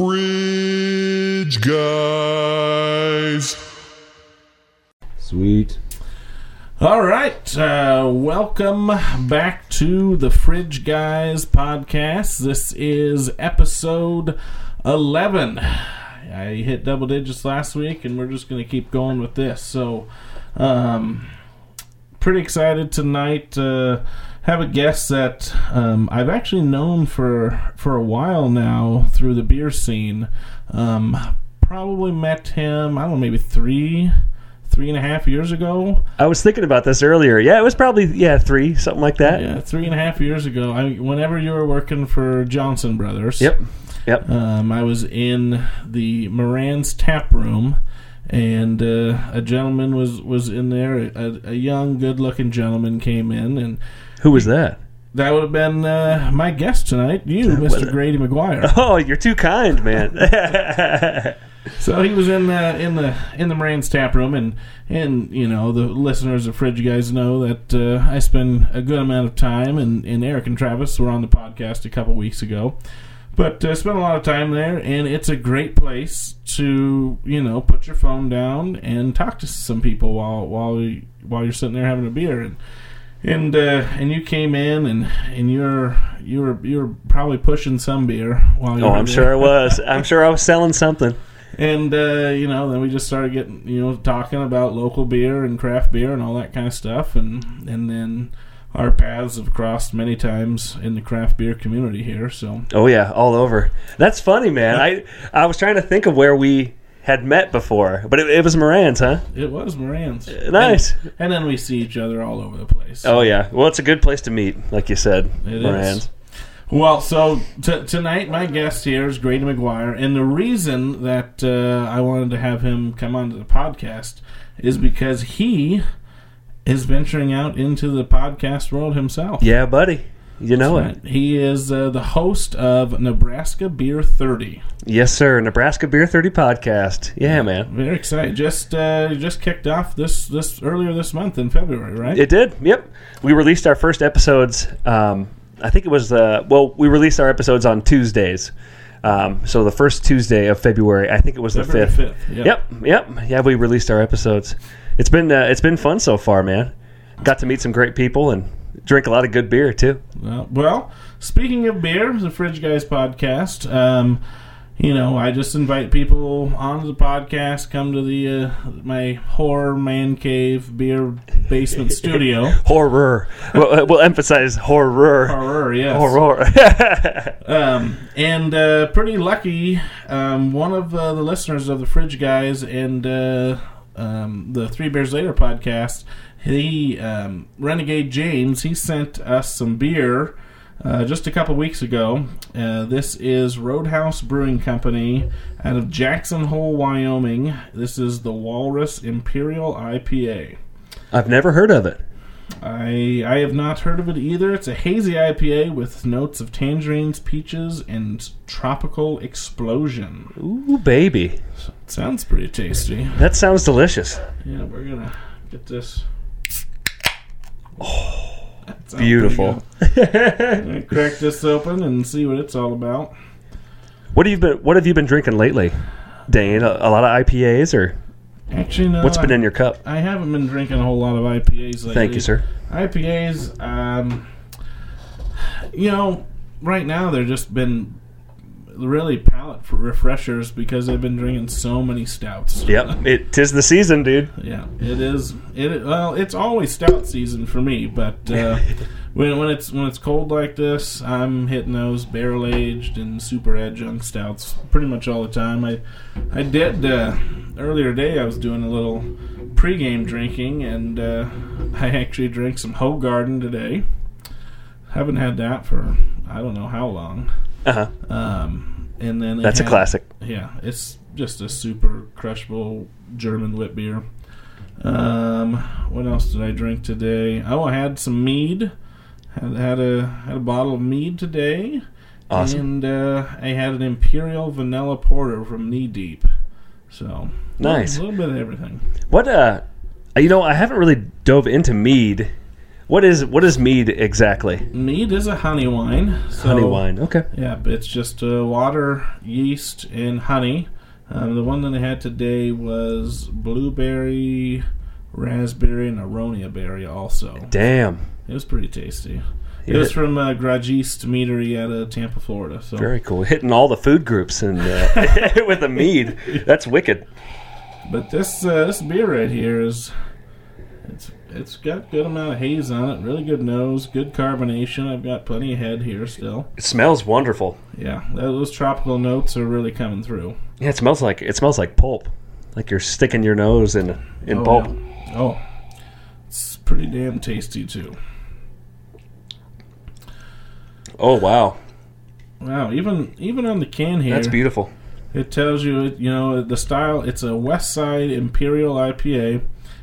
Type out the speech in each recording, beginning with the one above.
Fridge Guys. Sweet. All right, uh, welcome back to the Fridge Guys podcast. This is episode 11. I hit double digits last week, and we're just going to keep going with this. So, um, pretty excited tonight. Uh, have a guest that um, I've actually known for for a while now through the beer scene. Um, probably met him, I don't know, maybe three three and a half years ago. I was thinking about this earlier. Yeah, it was probably yeah three something like that. Yeah, three and a half years ago. I, whenever you were working for Johnson Brothers. Yep. Yep. Um, I was in the Moran's tap room, and uh, a gentleman was was in there. A, a young, good-looking gentleman came in, and Who was that? that would have been uh, my guest tonight, you, Mr. Grady McGuire. Oh, you're too kind, man. So he was in the in the in the Moran's tap room, and and you know the listeners of Fridge, you guys know that uh, I spend a good amount of time, and, and Eric and Travis were on the podcast a couple weeks ago, but uh, spent a lot of time there, and it's a great place to you know put your phone down and talk to some people while while you, while you're sitting there having a beer and. And uh, and you came in and and you're you were you were probably pushing some beer while you oh, were I'm there. sure I was. I'm sure I was selling something. And uh, you know, then we just started getting you know talking about local beer and craft beer and all that kind of stuff, and and then our paths have crossed many times in the craft beer community here. So Oh yeah, all over. That's funny, man. I I was trying to think of where we had met before, but it, it was Moran's, huh? it was Moran's. Nice. And, and then we see each other all over the place. Oh yeah. Well, it's a good place to meet, like you said, It is. Moran's. Well, so t- tonight my guest here is Grady McGuire, and the reason that uh, I wanted to have him come onto the podcast is because he is venturing out into the podcast world himself. Yeah, buddy. You know it. Right. He is uh, the host of Nebraska Beer 30. Yes, sir. Nebraska Beer 30 podcast. Yeah, man. Very excited. Just uh, just kicked off this this earlier this month in February, right? It did. Yep. We released our first episodes. Um, I think it was uh, well, we released our episodes on Tuesdays. Um, so the first Tuesday of February, I think it was the February fifth. 5th, yeah. Yep. Yep. Yeah, we released our episodes. It's been uh, it's been fun so far, man. Got to meet some great people and drink a lot of good beer too. Well, well, speaking of beer, the Fridge Guys podcast. Um, you know, I just invite people onto the podcast, come to the uh, my horror man cave beer basement studio. Horror. we'll, we'll emphasize horror. Horror, yes. Horror. Um, and uh, pretty lucky, um, one of uh, the listeners of the Fridge Guys and uh, um, the Three Beers Later podcast, he um, Renegade James, he sent us some beer uh, just a couple weeks ago. Uh, this is Roadhouse Brewing Company out of Jackson Hole, Wyoming. This is the Walrus Imperial IPA. I've never heard of it. I I have not heard of it either. It's a hazy IPA with notes of tangerines, peaches, and tropical explosion. Ooh, baby. Sounds pretty tasty. That sounds delicious. Yeah, we're gonna get this. That sounds Beautiful. crack this open and see what it's all about. What have you been What have you been drinking lately, Dane? A, a lot of IPAs, or Actually, no. what's been I, in your cup? I haven't been drinking a whole lot of IPAs lately. Thank you, sir. IPAs, um, you know, right now they're just been really palate for refreshers because they've been drinking so many stouts. Yep, it tis the season, dude. Yeah, it is. It well, it's always stout season for me, but uh, when when it's when it's cold like this, I'm hitting those barrel aged and super adjunct stouts pretty much all the time. I I did uh, earlier today. I was doing a little pregame drinking, and uh, I actually drank some Hoegaarden today. Haven't had that for I don't know how long. Uh huh. Um, and then That's a classic. yeah, it's just a super crushable German wit beer. Um, what else did I drink today? Oh, I had some mead. Had had a had a bottle of mead today. Awesome. And uh, I had an imperial vanilla porter from Knee Deep. So Nice. a little bit of everything. What uh, you know, I haven't really dove into mead What is what is mead exactly? Mead is a honey wine. So, Honey wine. Okay. Yeah, it's just uh, water, yeast, and honey. Um, the one that I had today was blueberry, raspberry, and aronia berry. Also, Damn. it was pretty tasty. It was from uh, Garagiste Meadery out of Tampa, Florida. So Very cool. Hitting all the food groups and uh, with a mead. That's wicked. But this uh, this beer right here is it's it's got good amount of haze on it, really good nose, good carbonation. I've got plenty of head here still. It smells wonderful. Yeah, those tropical notes are really coming through. Yeah, it smells like it smells like pulp. Like you're sticking your nose in in oh, pulp. yeah. Oh, it's pretty damn tasty too. Oh wow, Wow, even even on the can here, that's beautiful. It tells you, you know, the style. It's a West Side Imperial IPA.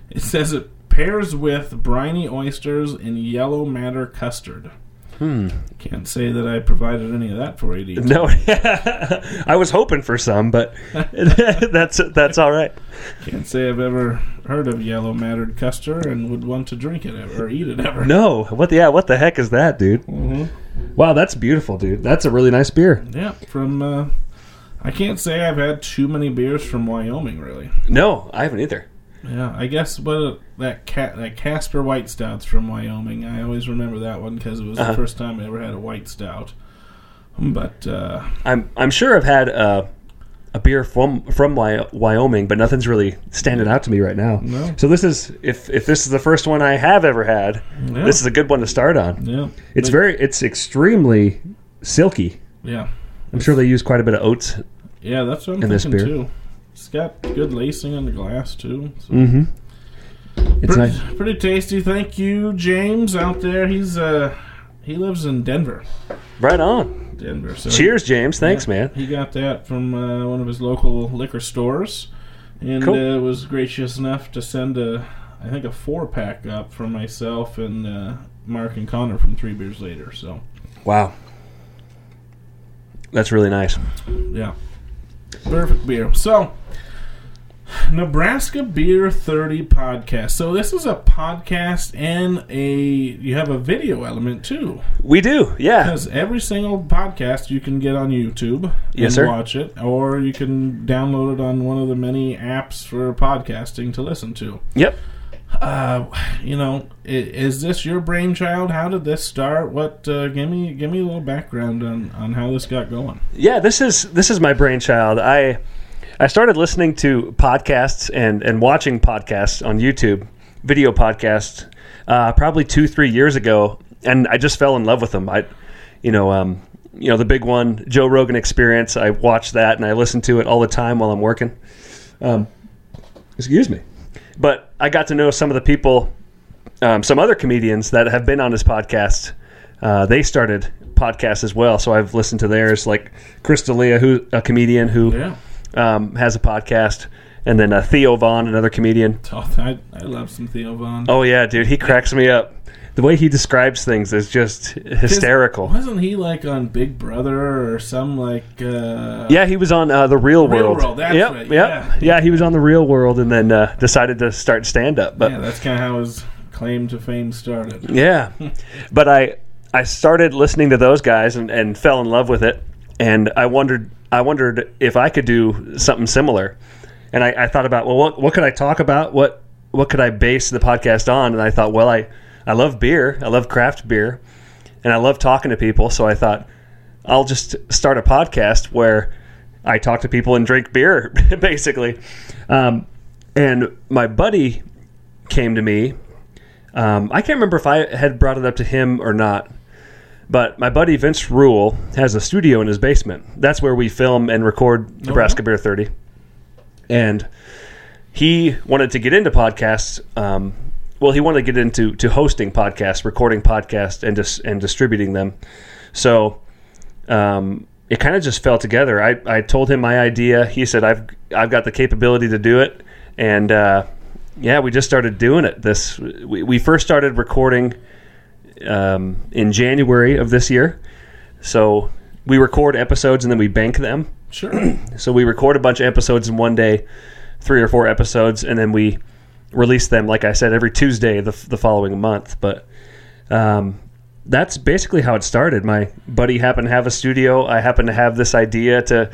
It says it pairs with briny oysters and yellow matter custard. Hmm. Can't say that I provided any of that for you. to. No, I was hoping for some, but that's that's all right. Can't say I've ever heard of yellow mattered custard and would want to drink it ever or eat it ever. No, what the yeah, what the heck is that, dude? hmm Wow, that's beautiful, dude. That's a really nice beer. Yeah, from. Uh, I can't say I've had too many beers from Wyoming, really. No, I haven't either. Yeah, I guess what that cat that Casper White Stout's from Wyoming. I always remember that one because it was Uh-huh. the first time I ever had a white stout. But uh, I'm I'm sure I've had uh, a beer from from Wyoming, but nothing's really standing out to me right now. No. So this is if if this is the first one I have ever had, yeah, this is a good one to start on. yeah, It's But- very it's extremely silky. yeah, I'm sure they use quite a bit of oats. yeah. That's what I'm In this beer. too. It's got good lacing on the glass too. So. Mm-hmm. It's pretty, nice. pretty tasty. Thank you, James, out there. He's uh he lives in Denver, Right on. Denver. So Cheers, James. Thanks, Yeah, man. He got that from uh, one of his local liquor stores, and Cool. uh, was gracious enough to send a, I think a four pack up for myself and uh, Mark and Connor from Three Beers Later. So Wow. That's really nice. yeah, perfect beer. So Nebraska Beer 30 podcast. So this is a podcast and a you have a video element too. We do, yeah. Because every single podcast you can get on YouTube Yes, and sir. watch it, or you can download it on one of the many apps for podcasting to listen to. Yep. Uh, you know, is this your brainchild? How did this start? What? Uh, give me give me a little background on, on how this got going. Yeah, this is this is my brainchild. I I started listening to podcasts and and watching podcasts on YouTube, video podcasts, uh, probably two three years ago, and I just fell in love with them. I, you know, um, you know the big one, Joe Rogan Experience. I watch that and I listen to it all the time while I'm working. Um, excuse me, but I got to know some of the people, um, some other comedians that have been on his podcast. Uh, they started podcasts as well, so I've listened to theirs, like Chris D'Elia, who a comedian who Yeah, um, has a podcast, and then uh, Theo Von, another comedian. Oh, I, I love some Theo Von. Oh yeah, dude, he cracks me up. The way he describes things is just hysterical. Wasn't he like on Big Brother or some like? Uh, Yeah, he was on uh, the Real Real World. World, that's yep, right, yep. yeah. yeah, he was on the Real World, and then uh, decided to start stand up. But yeah, that's kind of how his claim to fame started. Yeah, but I I started listening to those guys and, and fell in love with it, and I wondered I wondered if I could do something similar, and I, I thought about well what what could I talk about what what could I base the podcast on, and I thought well I I love beer I love craft beer, and I love talking to people, so I thought I'll just start a podcast where I talk to people and drink beer basically, um, and my buddy came to me um, I can't remember if I had brought it up to him or not, but my buddy Vince Rule has a studio in his basement. That's where we film and record Nebraska Beer 30. And he wanted to get into podcasts. Um, well, he wanted to get into to hosting podcasts, recording podcasts, and dis- and distributing them. So um, it kind of just fell together. I, I told him my idea. He said I've I've got the capability to do it, and uh, yeah, we just started doing it. This we, we first started recording um, in January of this year. So we record episodes and then we bank them. Sure. So we record a bunch of episodes in one day, three or four episodes, and then we release them. Like I said, every Tuesday the, the following month. But um, that's basically how it started. My buddy happened to have a studio. I happened to have this idea to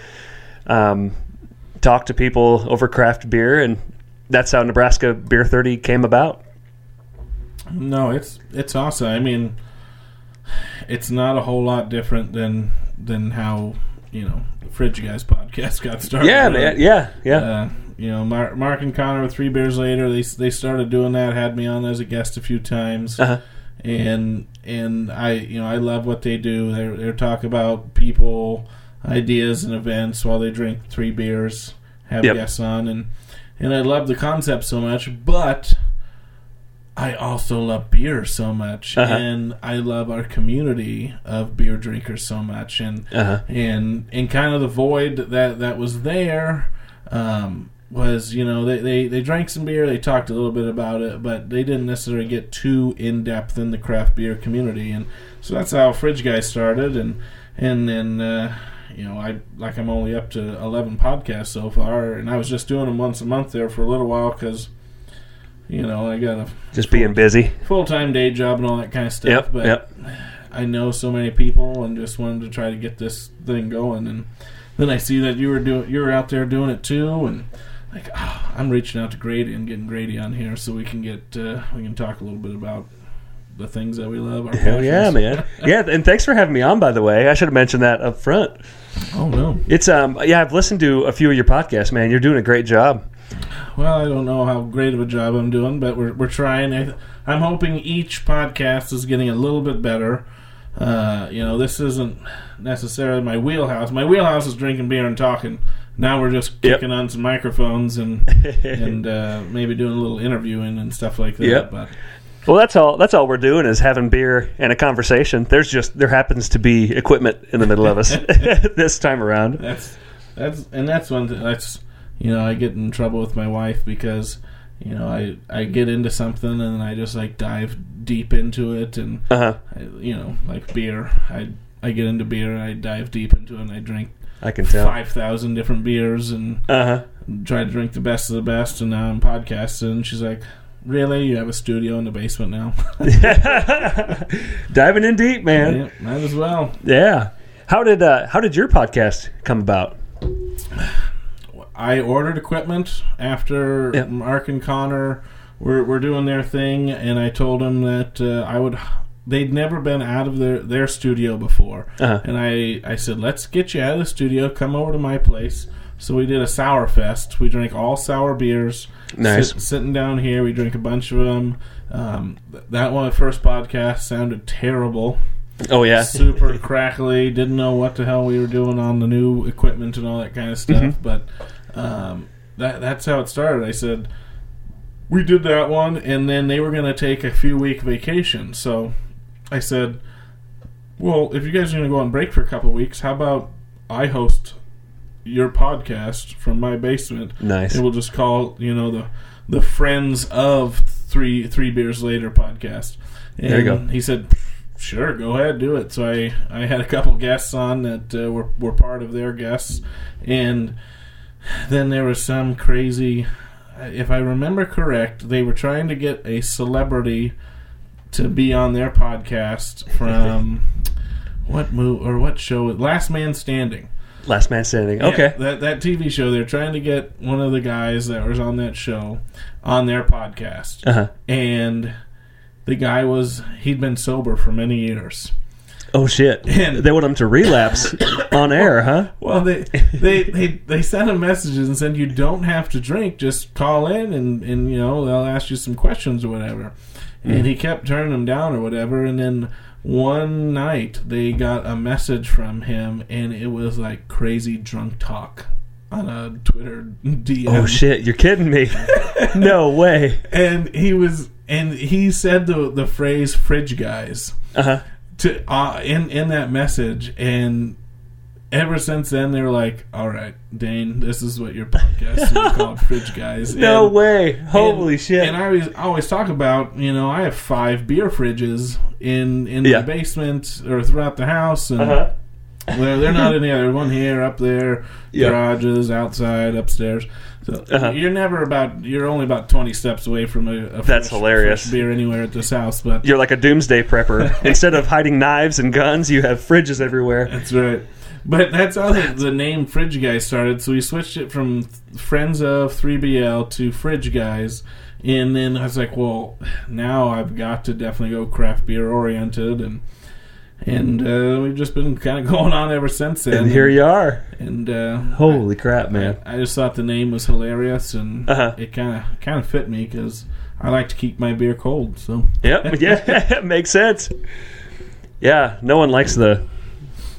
um, talk to people over craft beer, and that's how Nebraska Beer 30 came about. No, it's it's awesome. I mean, it's not a whole lot different than than how you know the Fridge Guys podcast got started. Yeah, man. Yeah, yeah. Uh, you know, Mark, Mark and Connor with three beers later, they they started doing that. Had me on as a guest a few times, Uh-huh. and and I you know I love what they do. They they talk about people, ideas, and events while they drink three beers, have Yep. guests on, and and I love the concept so much, but. I also love beer so much, Uh-huh. and I love our community of beer drinkers so much, and Uh-huh. and and kind of the void that that was there um, was you know they, they they drank some beer, they talked a little bit about it, but they didn't necessarily get too in depth in the craft beer community, and so that's how Fridge Guy started, and and then. Uh, you know, I like I'm only up to 11 podcasts so far, and I was just doing them once a month there for a little while because, you know, I got a Just being busy. full time day job and all that kind of stuff. Yep, but yep. I know so many people and just wanted to try to get this thing going. And then I see that you were doing, you were out there doing it too, and like ah, I'm reaching out to Grady and getting Grady on here so we can get uh, we can talk a little bit about the things that we love. Our Hell yeah, man. Yeah, and thanks for having me on. By the way, I should have mentioned that up front. Oh no. It's um, yeah, I've listened to a few of your podcasts, man. You're doing a great job. Well, I don't know how great of a job I'm doing, but we're we're trying. I, I'm hoping each podcast is getting a little bit better. Uh, you know, this isn't necessarily my wheelhouse. My wheelhouse is drinking beer and talking. Now we're just Yep. kicking on some microphones and and uh, maybe doing a little interviewing and stuff like that. Yep. But Well, that's all. That's all we're doing is having beer and a conversation. There's just there happens to be equipment in the middle of us this time around. that's that's and that's one thing that's you know I get in trouble with my wife because you know I I get into something and I just like dive deep into it and Uh huh. I, you know, like beer. I I get into beer and I dive deep into it and I drink I can tell. five thousand different beers and Uh huh. try to drink the best of the best. And now I'm podcasting. And she's like, "Really? You have a studio in the basement now? Diving in deep, man. yeah, might as well." Yeah. How did uh, how did your podcast come about? I ordered equipment after Yep. Mark and Connor were, were doing their thing, and I told them that uh, I would. They'd never been out of their, their studio before, Uh-huh. and I, I said, "Let's get you out of the studio. Come over to my place." So we did a sour fest. We drank all sour beers. Nice. Sit- sitting down here, we drank a bunch of them. Um, th- that one, first podcast, sounded terrible Oh yeah. super crackly. Didn't know what the hell we were doing on the new equipment and all that kind of stuff. But um, that that's how it started. I said we did that one, and then they were going to take a few week vacation. So I said, "Well, if you guys are going to go on break for a couple weeks, how about I host your podcast from my basement, Nice. and we'll just call you know the the Friends of Three Three Beers Later podcast." And There you go. He said, "Sure, go ahead, do it." So I I had a couple guests on that uh, were were part of their guests, and then there was some crazy. If I remember correct, they were trying to get a celebrity to be on their podcast from what move or what show? Last Man Standing. Last man standing. Yeah, Okay. that that TV show. They're trying to get one of the guys that was on that show on their podcast, Uh huh. and the guy was he'd been sober for many years. Oh shit. And- they want him to relapse on air, huh? Well, they they they they sent him messages and said you don't have to drink, just call in and and you know they'll ask you some questions or whatever. And he kept turning them down or whatever, and then one night they got a message from him, and it was like crazy drunk talk on a Twitter DM. Oh shit. You're kidding me. no way. and he was and he said the the phrase "fridge guys" Uh huh. to uh, in in that message, and ever since then they were like, "All right, Dane, this is what your podcast is called, Fridge Guys." No And- way. Holy and, shit. And I always always talk about you know I have five beer fridges in in Yeah. my basement or throughout the house, and uh-huh. They're, they're not in the other one here, up there, Yeah. garages, outside, upstairs. So Uh-huh. you're never about. You're only about twenty steps away from a, a That's fresh, hilarious. fresh beer anywhere at this house. But You're like a doomsday prepper. Instead of hiding knives and guns, you have fridges everywhere. That's right. But that's how the, the name Fridge Guys started. So we switched it from Friends of 3BL to Fridge Guys. And then I was like, well, now I've got to definitely go craft beer oriented. And and uh, we've just been kind of going on ever since then. And here you are. And uh, Holy crap, man. I just thought the name was hilarious. And Uh-huh. it kind of kind of fit me because I like to keep my beer cold. So Yep. Yeah. Makes sense. Yeah. No one likes the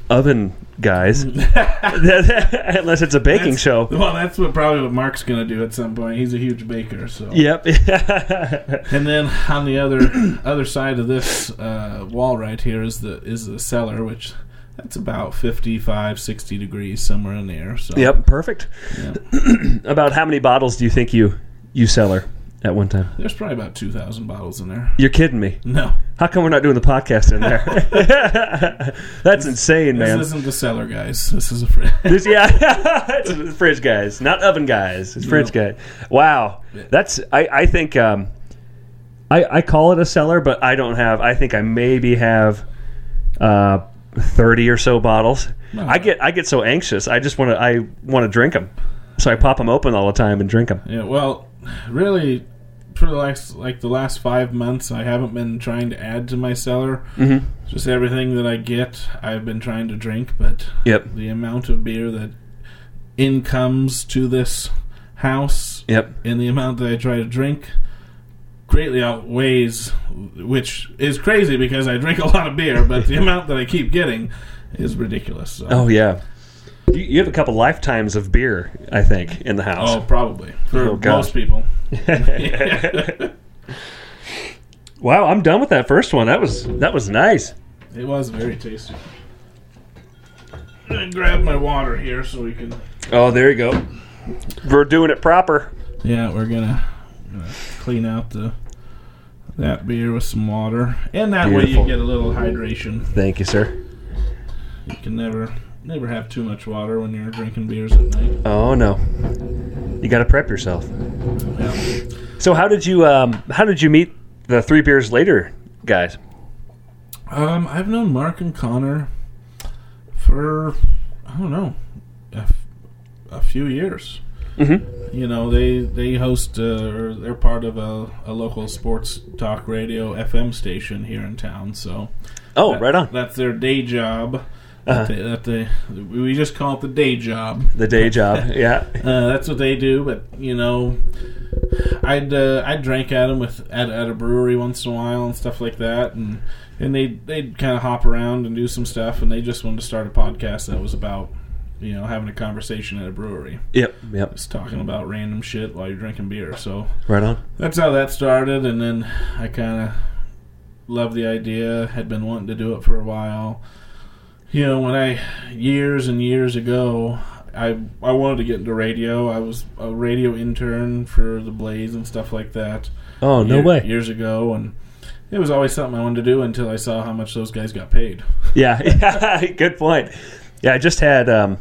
oven guys unless it's a baking That's- show. Well, that's what probably what Mark's going to do at some point. He's a huge baker. So Yep. And then on the other other side of this uh, wall right here is the is the cellar, which that's about 55, 60 degrees somewhere in there. So yep. Perfect. yeah. About how many bottles do you think you you cellar at one time? there's probably about two thousand bottles in there. You're kidding me. No, How come we're not doing the podcast in there? That's insane, man. this isn't the cellar, guys. This is a fridge. This, yeah, it's fridge guys, not oven guys. It's fridge guy. Wow, that's I. I think um, I I call it a cellar, but I don't have. I think I maybe have uh, thirty or so bottles. No. I get I get so anxious. I just want to I want to drink them, so I pop them open all the time and drink them. yeah, well, really, for the last like the last five months, I haven't been trying to add to my cellar. Mm-hmm. Just everything that I get, I've been trying to drink, but Yep. the amount of beer that in comes to this house Yep. and the amount that I try to drink greatly outweighs, which is crazy because I drink a lot of beer, but the amount that I keep getting is ridiculous. So. Oh yeah. You, you have a couple lifetimes of beer, I think, in the house. Oh, probably for Oh, most people. Wow, I'm done with that first one. That was that was nice. It was very tasty. I'm gonna grab my water here so we can. Oh, there you go. We're doing it proper. Yeah, we're gonna, gonna clean out the that beer with some water, and that way you get a little hydration. Thank you, sir. You can never never have too much water when you're drinking beers at night. Oh no, you got to prep yourself. Yeah. So how did you um how did you meet the three beers later guys? Um, I've known Mark and Connor for I don't know a, f- a few years. Mm-hmm. You know, they they host uh, or they're part of a, a local sports talk radio FM station here in town. So Oh, that- right on. That's their day job. Uh-huh. That, they, that they we just call it the day job. The day job. Yeah. Uh, that's what they do. But you know, I'd uh, I'd drank at them with at, at a brewery once in a while and stuff like that, and and they they'd kind of hop around and do some stuff, and they just wanted to start a podcast that was about you know having a conversation at a brewery, Yep. Yep. just talking about random shit while you're drinking beer. So Right on. that's how that started, and then I kind of loved the idea. Had been wanting to do it for a while. You know, when I years and years ago, I I wanted to get into radio. I was a radio intern for the Blaze and stuff like that. Oh no year- way. Years ago, and it was always something I wanted to do until I saw how much those guys got paid. Yeah. Good point. Yeah, I just had um,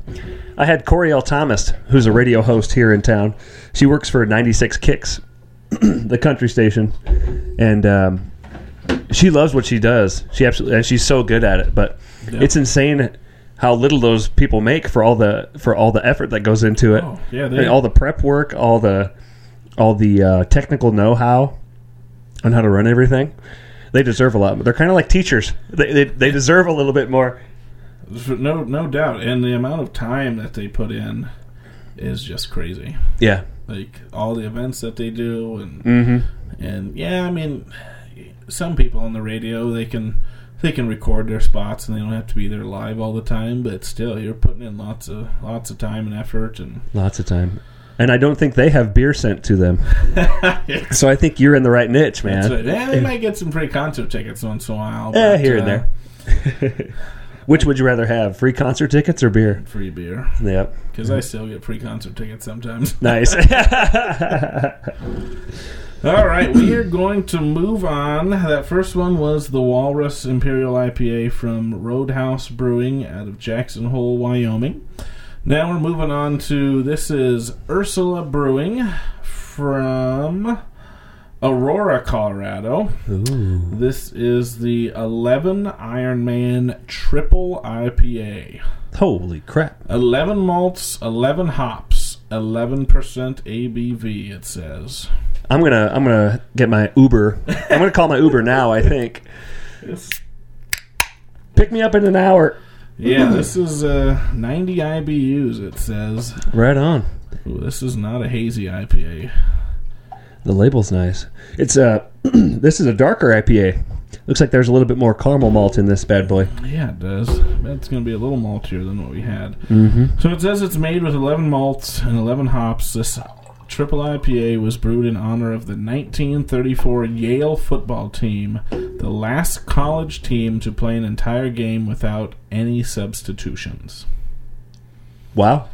I had Coriel Thomas, who's a radio host here in town. She works for 96 Kicks, the country station, and um, she loves what she does. She absolutely and she's so good at it. But Yeah. it's insane how little those people make for all the for all the effort that goes into it. Oh, yeah, I mean, all the prep work, all the all the uh, technical know-how on how to run everything. They deserve a lot. They're kind of like teachers. They, they they deserve a little bit more. no no doubt, and the amount of time that they put in is just crazy. Yeah. Like all the events that they do, and Mm-hmm. And yeah, I mean, some people on the radio they can they can record their spots and they don't have to be there live all the time. But still, you're putting in lots of lots of time and effort. And Lots of time. And I don't think they have beer sent to them. So I think you're in the right niche, man. That's right. yeah, they might get some free concert tickets once in a while. Eh, but, here and uh, there. Which would you rather have, free concert tickets or beer? Free beer. Yep. Because I still get free concert tickets sometimes. Nice. All right, we are going to move on. That first one was the Walrus Imperial IPA from Roadhouse Brewing out of Jackson Hole, Wyoming. Now we're moving on to this is Ursula Brewing from Aurora, Colorado. Ooh. This is the 11 Ironman Triple IPA. Holy crap. 11 malts, 11 hops, 11% ABV, it says. I'm gonna I'm gonna get my Uber. I'm gonna call my Uber now. I think. Yes. Pick me up in an hour. Yeah, this is uh, 90 IBUs, it says. Right on. Ooh, this is not a hazy IPA. The label's nice. It's a. this is a darker IPA. Looks like there's a little bit more caramel malt in this bad boy. Yeah, it does. It's going to be a little maltier than what we had. Mm-hmm. So it says it's made with 11 malts and 11 hops. This triple IPA was brewed in honor of the 1934 Yale football team, the last college team to play an entire game without any substitutions. Wow.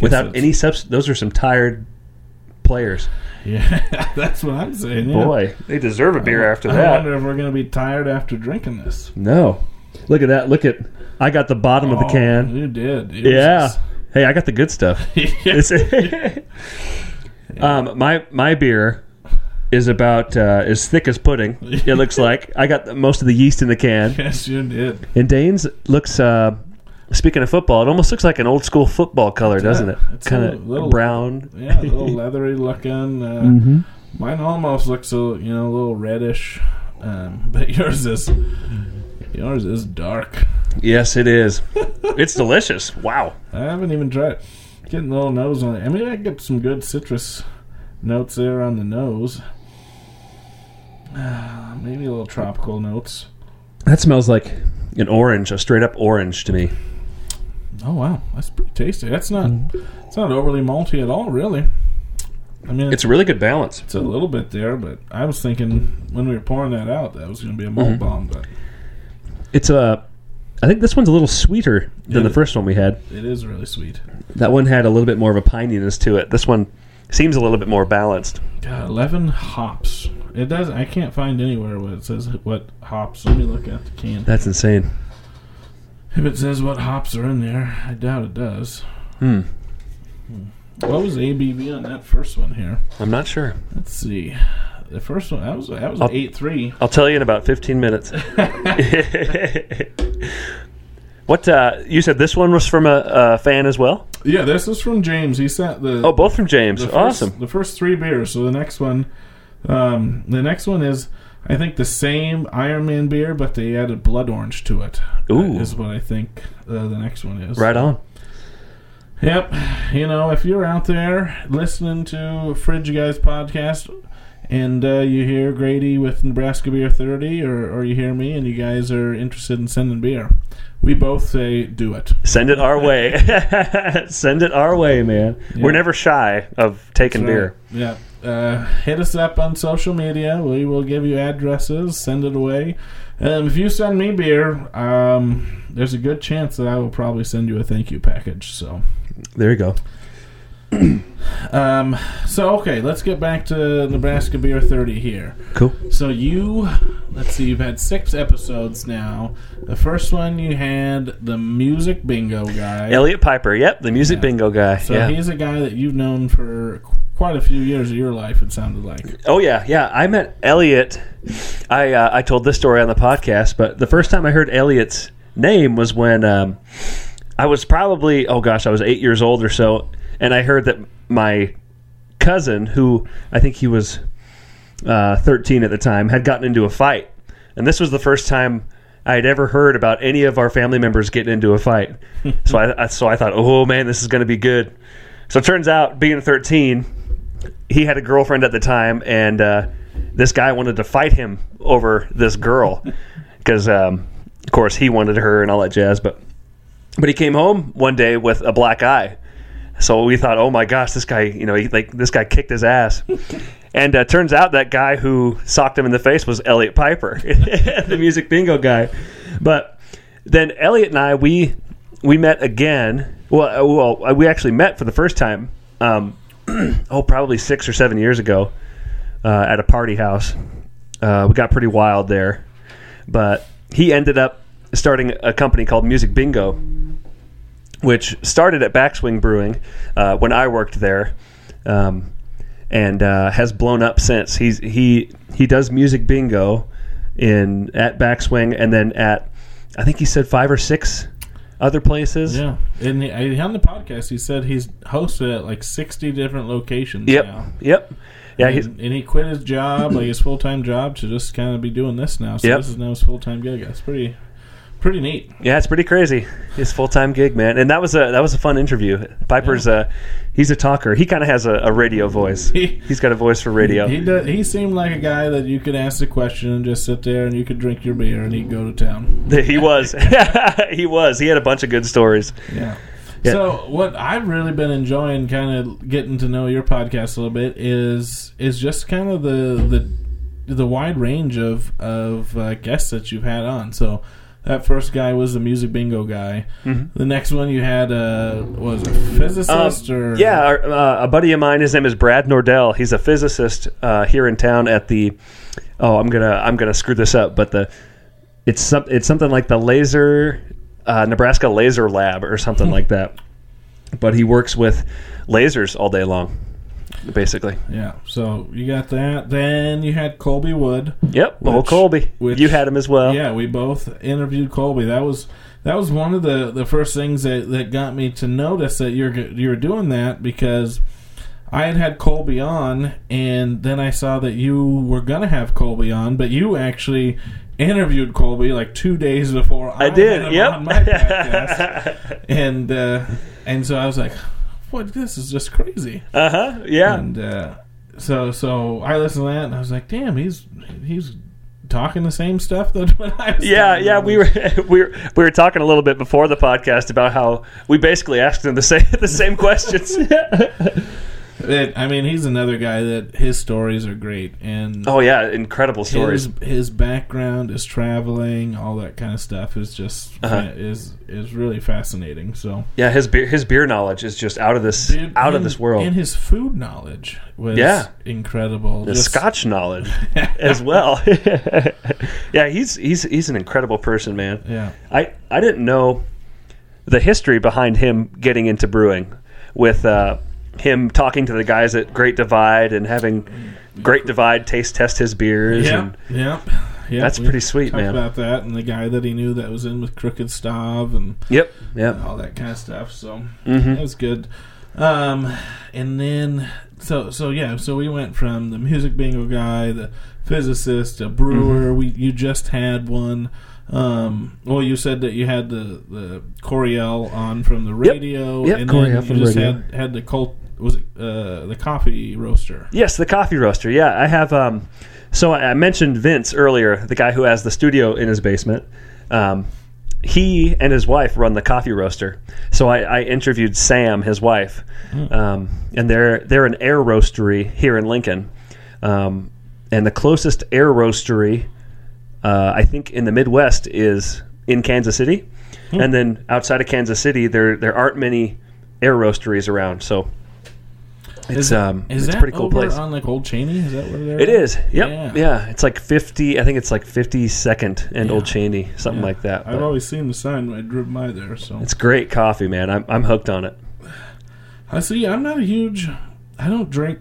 Without any subs, those are some tired players. Yeah, that's what I'm saying. Yeah. Boy, they deserve a beer after I that. I wonder if we're going to be tired after drinking this. No. Look at that. Look at. I got the bottom of the Oh, can. You did. It Yeah. was Hey, I got the good stuff. just- It's- um, my my beer is about uh, as thick as pudding. It looks like I got the, most of the yeast in the can. yes, you did. And Dane's looks. Uh, speaking of football, it almost looks like an old school football color, doesn't it? It's Kind of brown. Yeah, a little leathery looking. Uh, Mm-hmm. Mine almost looks a you know a little reddish, um, but yours is yours is dark. Yes, it is. it's delicious. Wow. I haven't even tried. Getting a little nose on it. I mean, I get some good citrus notes there on the nose. Uh, maybe a little tropical notes. That smells like an orange, a straight up orange to me. Oh wow, that's pretty tasty. That's not it's not overly malty at all, really. I mean, It's a really good balance. It's a little bit there, but I was thinking when we were pouring that out, that was going to be a malt Mhm. bomb, but It's a. I think this one's a little sweeter than Yeah. the first one we had. it is really sweet. That one had a little bit more of a pininess to it. This one seems a little bit more balanced. God, eleven hops. It does. I can't find anywhere where it says what hops. Let me look at the can. That's insane. If it says what hops are in there, I doubt it does. Hmm. What was ABV on that first one here? I'm not sure. Let's see. The first one that was that was I'll- eight three. I'll tell you in about 15 minutes. what uh, you said? This one was from a, a fan as well. Yeah, this is from James. He sent the Oh, both from James. the first, awesome. The first three beers. So the next one, um, the next one is, I think, the same Iron Man beer, but they added blood orange to it. Ooh. is what I think uh, the next one is. Right on. Yep. You know, if you're out there listening to Fridge Guys podcast. And uh, you hear Grady with Nebraska Beer 30, or, or you hear me, and you guys are interested in sending beer. We both say do it. Send it our way. Send it our way, man. Yeah. We're never shy of taking beer. Yeah. Uh, hit us up on social media. We will give you addresses. Send it away. Um, if you send me beer, um, there's a good chance that I will probably send you a thank you package. So, There you go. um, so okay, let's get back to Nebraska Beer 30 here. Cool. So you, let's see, you've had six episodes now. The first one you had the music bingo guy. Elliot Piper. Yep, the music Yeah. bingo guy. So yeah. he's a guy that you've known for quite a few years of your life. It sounded like. Oh yeah, yeah. I met Elliot. I uh, I told this story on the podcast, but the first time I heard Elliot's name was when um, I was probably oh gosh, I was eight years old or so, and I heard that my cousin, who I think he was uh, thirteen at the time, had gotten into a fight, and this was the first time. I had ever heard about any of our family members getting into a fight, so I, I so I thought, oh man, this is going to be good. So it turns out, being 13, he had a girlfriend at the time, and uh, this guy wanted to fight him over this girl because, um, of course, he wanted her and all that jazz. But but he came home one day with a black eye, so we thought, oh my gosh, this guy, you know, he, like this guy kicked his ass. And uh, turns out that guy who socked him in the face was Elliot Piper, the music bingo guy. But then Elliot and I we we met again. Well, uh, well, uh, we actually met for the first time. Um, oh, probably six or seven years ago uh, at a party house. Uh, we got pretty wild there, but he ended up starting a company called Music Bingo, which started at Backswing Brewing uh, when I worked there, um, and uh, has blown up since. He's he he does Music Bingo in at Backswing, and then at I think he said five or six other places. Yeah, and he, on the podcast he said he's hosted at like sixty different locations. Yep. now. Yep. Yeah. and, and he quit his job, like his full time job, to just kind of be doing this now. So Yep. this is now his full time gig. That's pretty, pretty neat. yeah, it's pretty crazy. His full time gig, man, and that was a that was a fun interview. Piper's a he's a talker. He kind of has a, a radio voice. He- He's got a voice for radio. He does, he seemed like a guy that you could ask a question and just sit there and you could drink your beer and he'd go to town. He was. he was. He had a bunch of good stories. Yeah. Yeah. So what I've really been enjoying, kind of getting to know your podcast a little bit, is is just kind of the the the wide range of of uh, guests that you've had on. So that first guy was the music bingo guy. The next one you had uh, was a physicist Um, or yeah, our, uh, a buddy of mine. His name is Brad Nordell. He's a physicist uh, here in town at the. Oh, I'm gonna I'm gonna screw this up, but the it's some it's something like the laser uh, Nebraska Laser Lab or something like that. But he works with lasers all day long, basically. yeah. So you got that. Then you had Colby Wood. Yep, old Colby. which- you had him as well. yeah, we both interviewed Colby. That was that was one of the, the first things that, that got me to notice that you're you're doing that because I had had Colby on, and then I saw that you were gonna have Colby on, but you actually interviewed Colby like two days before I, I did. Yep. on my podcast, and uh, and so I was like, "What? This is just crazy." uh huh. Yeah. And uh, so so I listened to that and I was like, damn, he's he's talking the same stuff that when I was Yeah, talking yeah, about. we were we were we were talking a little bit before the podcast about how we basically asked him the same the same questions. It- I mean, he's another guy that his stories are great and oh yeah, incredible stories. his his background, is traveling, all that kind of stuff is just Uh-huh. is is really fascinating. So Yeah, his beer his beer knowledge is just out of this Dude, out of this world. and his food knowledge was Yeah. incredible. the Just- Scotch knowledge as well. yeah, he's he's he's an incredible person, man. Yeah. I I didn't know the history behind him getting into brewing with uh, him talking to the guys at Great Divide and having Great Divide taste test his beers Yeah, and yeah, yeah. That's we pretty sweet, man. About that and the guy that he knew that was in with Crooked Stave and Yep, yep. all that kind of stuff. So Mhm. that was good. Um, and then so so yeah, so we went from the music bingo guy, the physicist, a brewer. Mm-hmm. We you just had one. Um, well, you said that you had the the Coriel on from the radio, Yep, and Coriel then you from just radio. had had the Colt was it uh, the coffee roaster. Yes, the coffee roaster. Yeah, I have. Um, so I I mentioned Vince earlier, the guy who has the studio in his basement. Um, he and his wife run the coffee roaster. So I, I interviewed Sam, his wife, um, and they're they're an air roastery here in Lincoln, um, and the closest air roastery, uh, I think, in the Midwest is in Kansas City, and then outside of Kansas City, there there aren't many air roasteries around. So. It's Is that- um is it's a that pretty cool over place. on like Old Cheney? Is that where they're? It is. Yep. Yeah. Yeah. It's like 50, I think it's like 52nd and Yeah. Old Cheney, something Yeah. like that. I've always seen the sign when I drove by there. So it's great coffee, man. I'm, I'm hooked on it. I see. I'm not a huge. I don't drink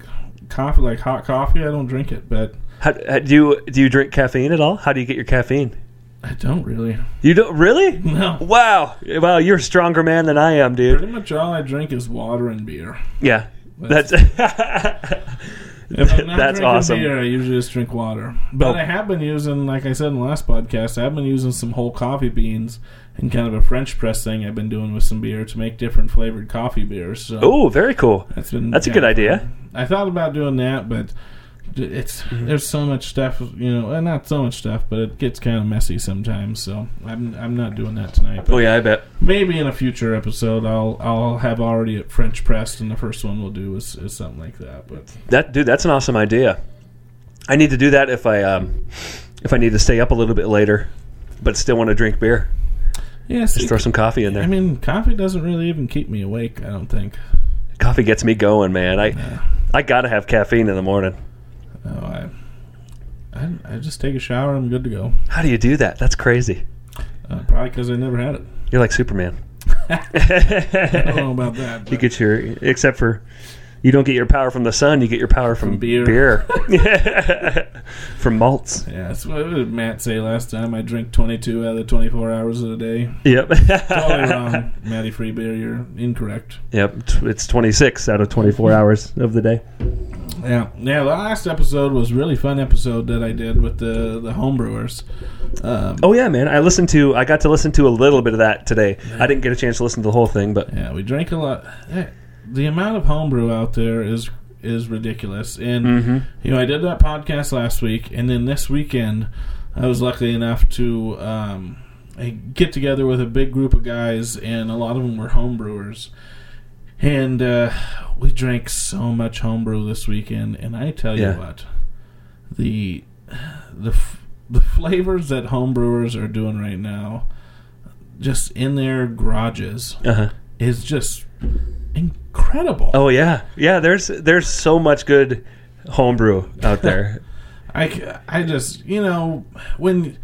coffee like hot coffee. I don't drink it, but How, how, do you do you drink caffeine at all? How do you get your caffeine? I don't really. You don't really? No. Wow. Wow, you're a stronger man than I am, dude. Pretty much all I drink is water and beer. Yeah. That's If I'm not That's awesome. beer, I usually just drink water. But Oh. I have been using, like I said in the last podcast, I've been using some whole coffee beans and kind of a French press thing I've been doing with some beer to make different flavored coffee beers. So Oh, very cool. that's been That's a good idea. fun. I thought about doing that, but it's Mm-hmm. there's so much stuff, you know, well, not so much stuff, but it gets kind of messy sometimes. So I'm I'm not doing that tonight. But Oh yeah, I bet. maybe in a future episode, I'll I'll have already at French pressed, and the first one we'll do is, is something like that. But That dude, that's an awesome idea. I need to do that if I um if I need to stay up a little bit later, but still want to drink beer. Yeah, see, Just throw some coffee in there. I mean, coffee doesn't really even keep me awake. I don't think. coffee gets me going, man. I Yeah. I gotta have caffeine in the morning. No, I, I, I just take a shower. I'm good to go. How do you do that? That's crazy. Uh, probably because I never had it. You're like Superman. I don't know about that. You get your except for you don't get your power from the sun. You get your power from, From beer. beer. from malts. yeah, that's what did Matt say last time. I drink 22 out of the 24 hours of the day. Yep. Totally wrong, Matty Freebeer. You're incorrect. Yep. It's 26 out of 24 hours of the day. Yeah, yeah. The last episode was a really fun episode that I did with the the homebrewers. Um, Oh yeah, man. I listened to. I got to listen to a little bit of that today. I didn't get a chance to listen to the whole thing, but Yeah, we drank a lot. The amount of homebrew out there is is ridiculous. And Mhm. you know, I did that podcast last week, and then this weekend, I was lucky enough to um, get together with a big group of guys, and a lot of them were homebrewers. And uh, we drank so much homebrew this weekend, and I tell you Yeah. what, the the f- the flavors that homebrewers are doing right now, just in their garages, uh-huh. is just incredible. oh yeah, yeah. There's there's so much good homebrew out there. I I just you know when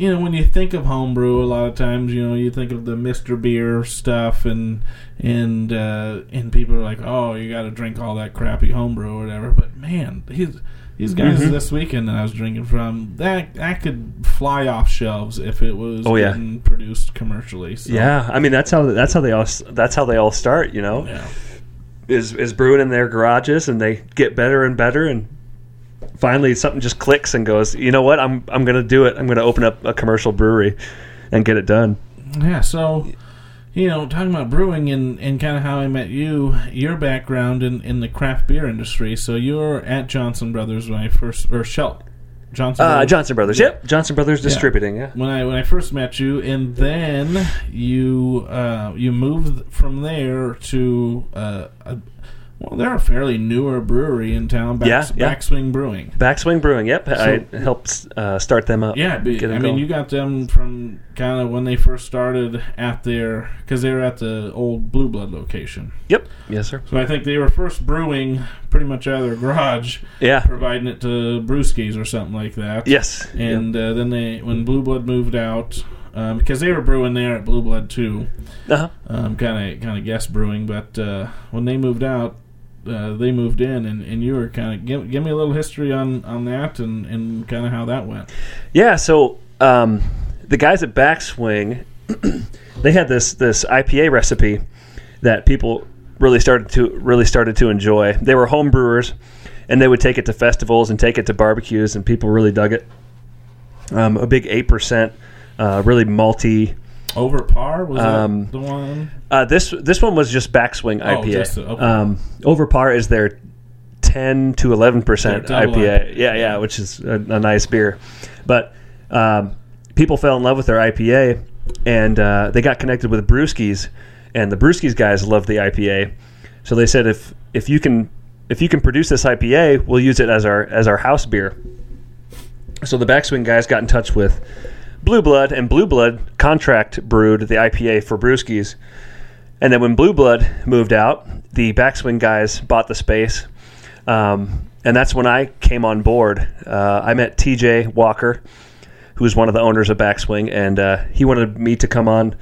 you know when you think of homebrew a lot of times you know you think of the Mr. Beer stuff and and uh, and people are like oh you got to drink all that crappy homebrew or whatever but man these these guys Mhm. this weekend that I was drinking from that that could fly off shelves if it was Oh, yeah. produced commercially so, yeah, I mean that's how that's how they all that's how they all start. You know, yeah is is brewing in their garages, and they get better and better, and finally something just clicks and goes. You know what? I'm I'm gonna do it. I'm gonna open up a commercial brewery and get it done. Yeah, so you know, talking about brewing and, and kind of how I met you, your background in, in the craft beer industry. So you were at Johnson Brothers when I first or Shelt Johnson Uh, Johnson Brothers. Yeah. Yep, Johnson Brothers Distributing. Yeah. when I when I first met you, and then you uh, you moved from there to uh, a, well, they're a fairly newer brewery in town, Back, Yeah, yeah. Backswing Brewing. Backswing Brewing. Yep, I helped uh, start them up. Yeah, but, I mean, going. you got them from kind of when they first started at their because they were at the old Blue Blood location. Yep. Yes, sir. So I think they were first brewing pretty much out of their garage, Yeah. providing it to brewskis or something like that. Yes. And uh, then they, when Blue Blood moved out, um, because they were brewing there at Blue Blood too, Uh-huh. um, kind of kind of guest brewing. But uh, when they moved out, uh, they moved in, and, and you were kind of give, give me a little history on on that and and kind of how that went. Yeah. So um, the guys at Backswing, they had this this IPA recipe that people really started to really started to enjoy. They were home brewers, and they would take it to festivals and take it to barbecues, and people really dug it. Um, a big eight percent, uh, really malty. Over par was Um, the one? Uh, this this one was just Backswing Oh, IPA. just the- okay. um, over par is their ten to eleven percent IPA. IPA. Yeah, yeah, which is a, a nice beer. But um, people fell in love with their IPA, and uh, they got connected with Brewskis, and the Brewskis guys loved the IPA. So they said if if you can if you can produce this IPA, we'll use it as our as our house beer. So the Backswing guys got in touch with Blue Blood, and Blue Blood contract brewed the IPA for Brewskis. And then when Blue Blood moved out, the Backswing guys bought the space. Um, and that's when I came on board. Uh, I met TJ Walker, who's one of the owners of Backswing, and uh, he wanted me to come on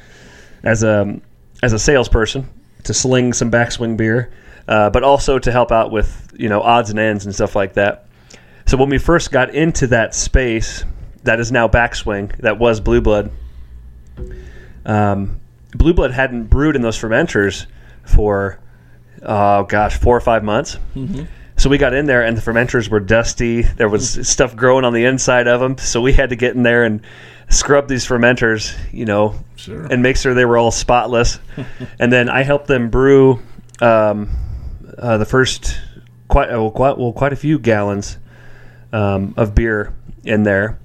as a as a salesperson to sling some Backswing beer, uh, but also to help out with you know odds and ends and stuff like that. So when we first got into that space, that is now Backswing, that was Blue Blood. Um, Blue Blood hadn't brewed in those fermenters for, oh gosh, four or five months. So we got in there, and the fermenters were dusty. There was stuff growing on the inside of them. So we had to get in there and scrub these fermenters, you know, Sure. and make sure they were all spotless. and then I helped them brew um, uh, the first quite well, quite well quite a few gallons um, of beer in there.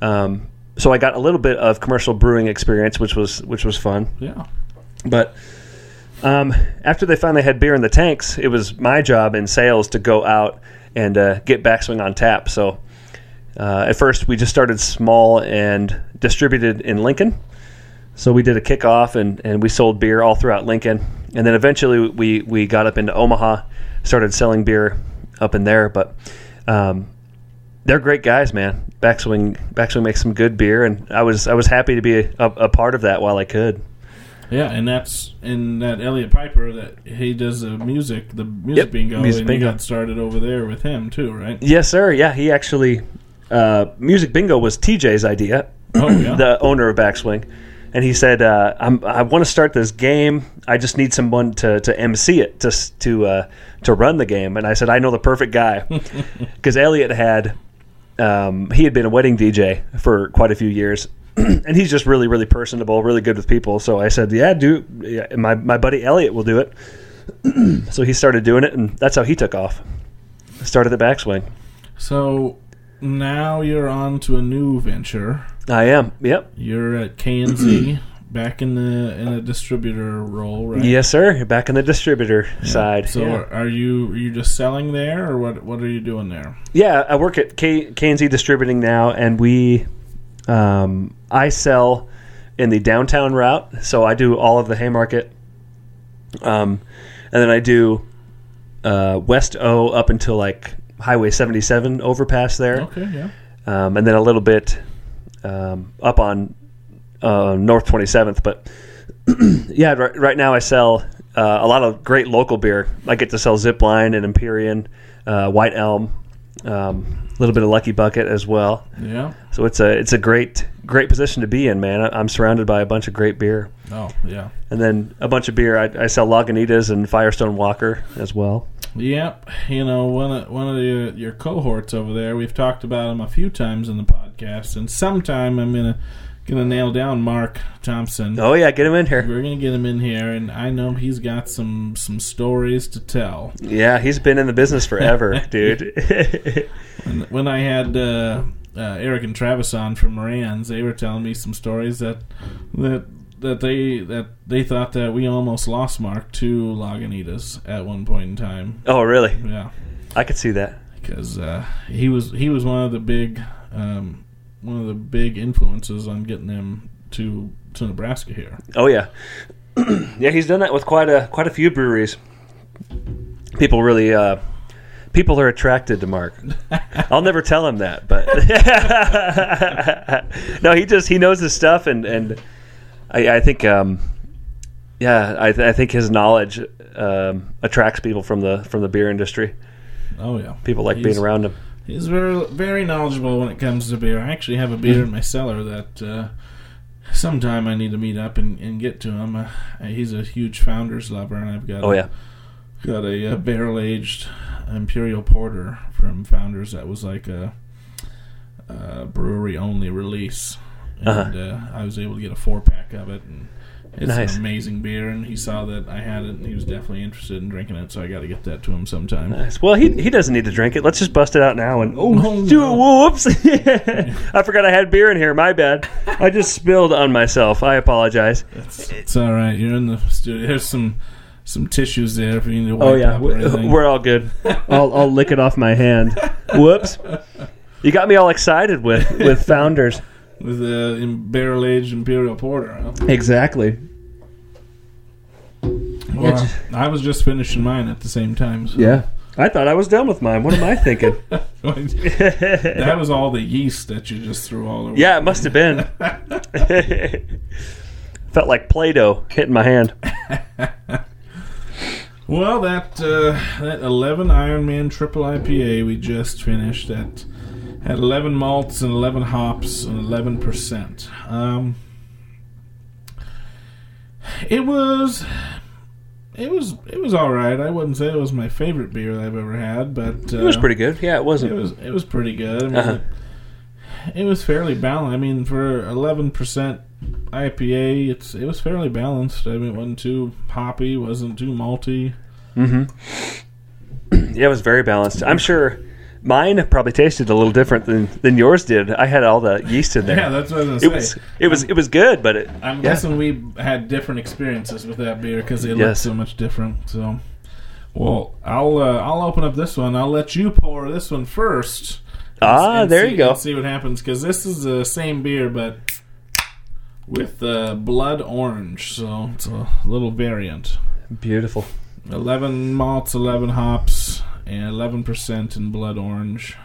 Um, so I got a little bit of commercial brewing experience, which was which was fun. yeah. But um, after they finally had beer in the tanks, it was my job in sales to go out and uh, get Backswing on tap. So uh, at first, we just started small and distributed in Lincoln. So we did a kickoff and, and we sold beer all throughout Lincoln. And then eventually we, we got up into Omaha, started selling beer up in there. But um, they're great guys, man. Backswing Backswing makes some good beer, and I was I was happy to be a, a, part of that while I could. Yeah, and that's and that Elliot Piper that he does the music, the music Yep, bingo, music and bingo. he got started over there with him too, right? Yes, sir. Yeah, he actually uh, music bingo was TJ's idea. Oh yeah, the owner of Backswing, and he said, uh, I'm, "I want to start this game. I just need someone to, to MC it, to to uh, to run the game." And I said, "I know the perfect guy," because Elliot had um, he had been a wedding DJ for quite a few years. and he's just really, really personable, really good with people. So I said, "Yeah, do yeah, my my buddy Elliot will do it." so he started doing it, and that's how he took off. Started the backswing. so now you're on to a new venture. I am. Yep. You're at KNZ, back in the in a distributor role, right? Yes, sir. Back in the distributor side. So yeah. are you are you just selling there, or what? What are you doing there? Yeah, I work at K- KNZ Distributing now, and we, um, I sell in the downtown route. So I do all of the Haymarket, um, and then I do uh, West O up until like Highway 77 overpass there, Okay, yeah. um, and then a little bit um, up on uh, North 27th. But yeah, right, right now I sell uh, a lot of great local beer. I get to sell Zipline and Empyrean, uh, White Elm, um, a little bit of Lucky Bucket as well. Yeah. So it's a it's a great great position to be in, man. I, I'm surrounded by a bunch of great beer, Oh, yeah. and then a bunch of beer. I, I sell Lagunitas and Firestone Walker as well. Yep. You know, one of one of your, your cohorts over there. We've talked about him a few times in the podcast, and sometime I'm gonna gonna nail down Mark Thompson. Oh yeah, get him in here. We're gonna get him in here, and I know he's got some some stories to tell. Yeah, he's been in the business forever, dude. When, when I had uh, uh, Eric and Travis on from Moran's, they were telling me some stories that that that they that they thought that we almost lost Mark to Lagunitas at one point in time. oh really? Yeah, I could see that. because uh, he was he was one of the big um, one of the big influences on getting them to to Nebraska here. Oh yeah, yeah. He's done that with quite a quite a few breweries. People really, uh, people are attracted to Mark. I'll never tell him that, but no, he just he knows his stuff, and and I, I think, um, yeah, I, th- I think his knowledge um, attracts people from the from the beer industry. Oh yeah, People like He's- being around him. He's very very knowledgeable when it comes to beer. I actually have a beer in my cellar that uh, sometime I need to meet up and, and get to him. Uh, he's a huge Founders lover, and I've got Oh a, yeah, got a, uh barrel aged Imperial Porter from Founders that was like a, a brewery only release, and Uh-huh. uh, I was able to get a four pack of it. And it's Nice. an amazing beer, and he saw that I had it, and he was definitely interested in drinking it. So I got to get that to him sometime. Nice. Well, he he doesn't need to drink it. Let's just bust it out now and oh, No, do no. whoops! I forgot I had beer in here. My bad. I just spilled on myself. I apologize. It's, it's all right. You're in the studio. There's some some tissues there if you need to oh, wipe Oh yeah, we're all good. I'll I'll lick it off my hand. Whoops! You got me all excited with with founders. with uh, the barrel aged imperial porter. Huh? Exactly. Well, I was just finishing mine at the same time. So. Yeah. I thought I was done with mine. What am I thinking? that was all the yeast that you just threw all over. yeah, it must have been. Felt like Play-Doh hitting my hand. Well, that uh, that 11 Ironman Triple IPA we just finished that had 11 malts and 11 hops and 11 percent. Um, it was. It was it was all right. I wouldn't say it was my favorite beer that I've ever had, but uh, It was pretty good. Yeah, it It wasn't. It was it was pretty good. I mean, Uh-huh. it, it was fairly balanced. I mean, for eleven percent IPA, it's it was fairly balanced. I mean, it wasn't too hoppy, wasn't too malty. Mm-hmm. Yeah, it was very balanced. I'm sure mine probably tasted a little different than, than yours did. I had all the yeast in there. Yeah, that's what I was it was say. it was it was good, but it I'm yeah. guessing we had different experiences with that beer because they looked so much different. So, well, I'll uh, I'll open up this one. I'll let you pour this one first. Ah, and there see- you go. see what happens because this is the same beer, but with uh, blood orange. So it's a little variant. Beautiful. 11 malts, 11 hops, and 11% in blood orange.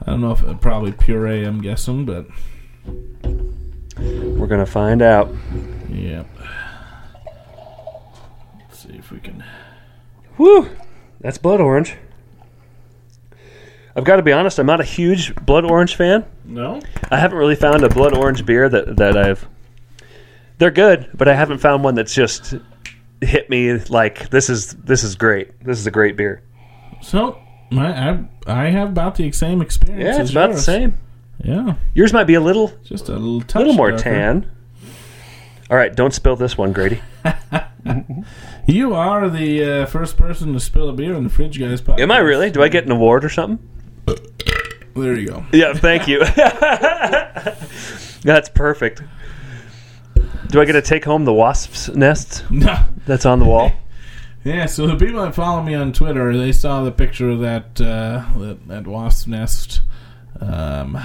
I don't know if it probably puree, I'm guessing, but We're gonna find out. yep. Let's see if we can. Woo! That's blood orange. I've got to be honest. I'm not a huge blood orange fan. No? I haven't really found a blood orange beer that that I've. They're good, but I haven't found one that's just hit me like this is this is great. This is a great beer. So, I, I, I have about the same experience. Yeah, it's as about the yours. same. Yeah, Yours might be a little just a little little more darker. tan. All right, don't spill this one, Grady. You are the uh, first person to spill a beer in the Fridge Guys podcast. Am I really? Do I get an award or something? There you go. Yeah, thank you. That's perfect. Do I get to take home the wasp's nest No. that's on the wall? Yeah, so the people that follow me on Twitter, they saw the picture of that uh, that, that wasp nest um,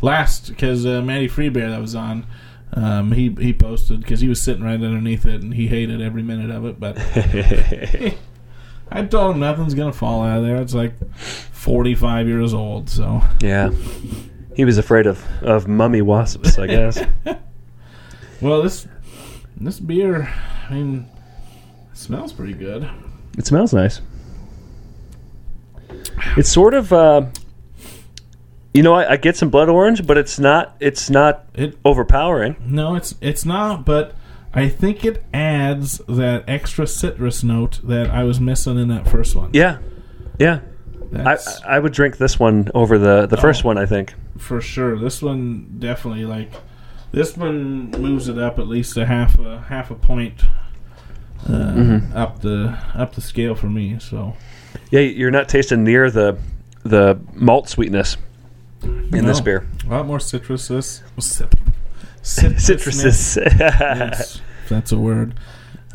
last because uh, Matty Freebear that was on. Um, he he posted because he was sitting right underneath it and he hated every minute of it. But I told him nothing's gonna fall out of there. It's like forty five years old, so yeah. He was afraid of, of mummy wasps, I guess. well this this beer, I mean, smells pretty good. it smells nice. It's sort of, uh, you know, I, I get some blood orange, but it's not. It's not It overpowering. No, it's it's not, but I think it adds that extra citrus note that I was missing in that first one. Yeah, yeah. I, That's I would drink this one over the the first Oh. one. I think. for sure. This one definitely like this one moves it up at least a half a half a point uh, Mm-hmm. up the up the scale for me. So Yeah, you're not tasting near the the malt sweetness in this beer. a lot more citruses. This cit- citrusness. Citruses. Yes, that's a word.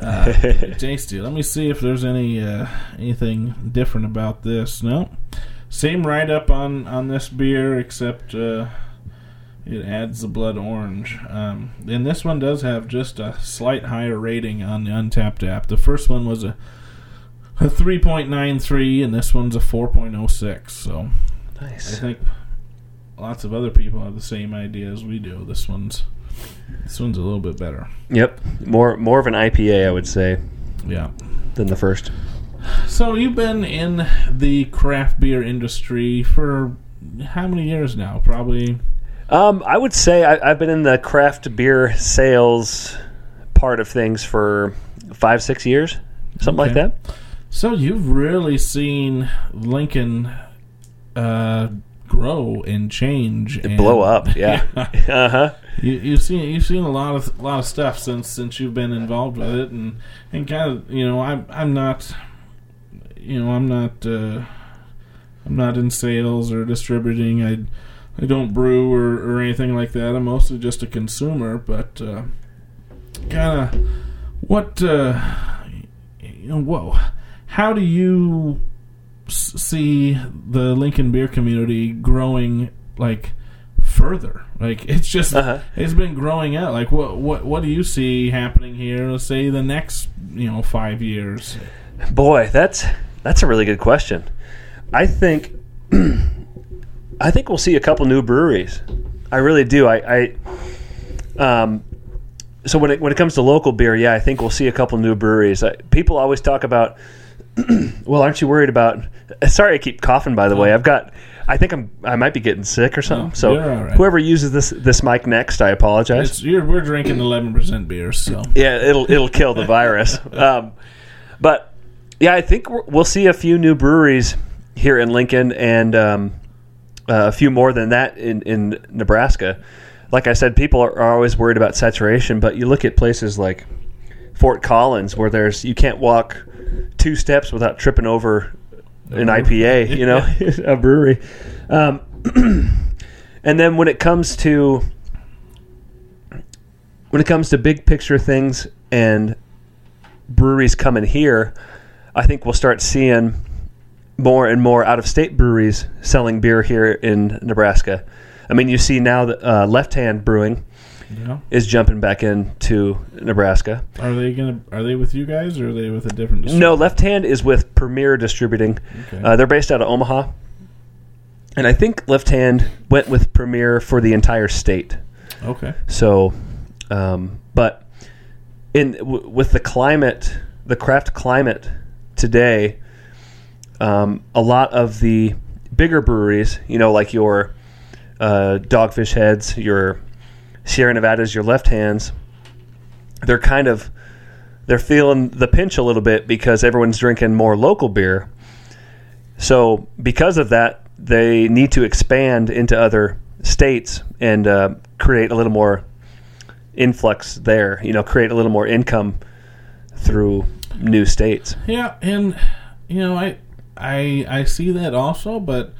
Uh, tasty. Let me see if there's any uh, anything different about this. No, same write up on on this beer, except uh, it adds the blood orange. Um, and this one does have just a slight higher rating on the Untappd app. The first one was a a 3.93, and this one's a 4.06. So nice. I think lots of other people have the same idea as we do. This one's this one's a little bit better. Yep. More more of an IPA, I would say, Yeah. than the first. So you've been in the craft beer industry for how many years now? Probably. Um, I would say I, I've been in the craft beer sales part of things for five, six years, something like that. So you've really seen Lincoln uh, grow and change, and Blow up, yeah. uh huh. you, you've seen you've seen a lot of a lot of stuff since since you've been involved with it, and and kind of you know I'm I'm not you know I'm not uh, I'm not in sales or distributing. I I don't brew or, or anything like that. I'm mostly just a consumer, but uh, kind of what uh, you know whoa how do you see the Lincoln beer community growing like further like it's just Uh-huh. it's been growing out like what what what do you see happening here let's say the next you know 5 years Boy, that's that's a really good question. I think I think we'll see a couple new breweries. I really do. I, I um, so when it when it comes to local beer, yeah, I think we'll see a couple new breweries. I, people always talk about. well, aren't you worried about? Sorry, I keep coughing. By the way, I've got. I think I'm. I might be getting sick or something. No, so you're all right. whoever uses this this mic next, I apologize. we're drinking 11% beer so Yeah, it'll it'll kill the virus. Um, but yeah, I think we'll see a few new breweries here in Lincoln, and um, a few more than that in in Nebraska. Like I said, people are, are always worried about saturation, but you look at places like Fort Collins, where there's you can't walk two steps without tripping over an IPA, you know, a brewery. Um, and then when it comes to when it comes to big picture things and breweries coming here, I think we'll start seeing more and more out of state breweries selling beer here in Nebraska. I mean, you see now that uh, Left Hand Brewing Yeah. is jumping back into Nebraska. Are they gonna? Are they with you guys, or are they with a different? No, Left Hand is with Premier Distributing. Okay. Uh, they're based out of Omaha, and I think Left Hand went with Premier for the entire state. okay. So, um, but in w- with the climate, the craft climate today, um, a lot of the bigger breweries, you know, like your uh, Dogfish Heads, your Sierra Nevadas, your Left Hands, they're kind of they're feeling the pinch a little bit because everyone's drinking more local beer. So because of that, they need to expand into other states and uh, create a little more influx there. You know, create a little more income through new states. Yeah, and you know, I I I see that also, but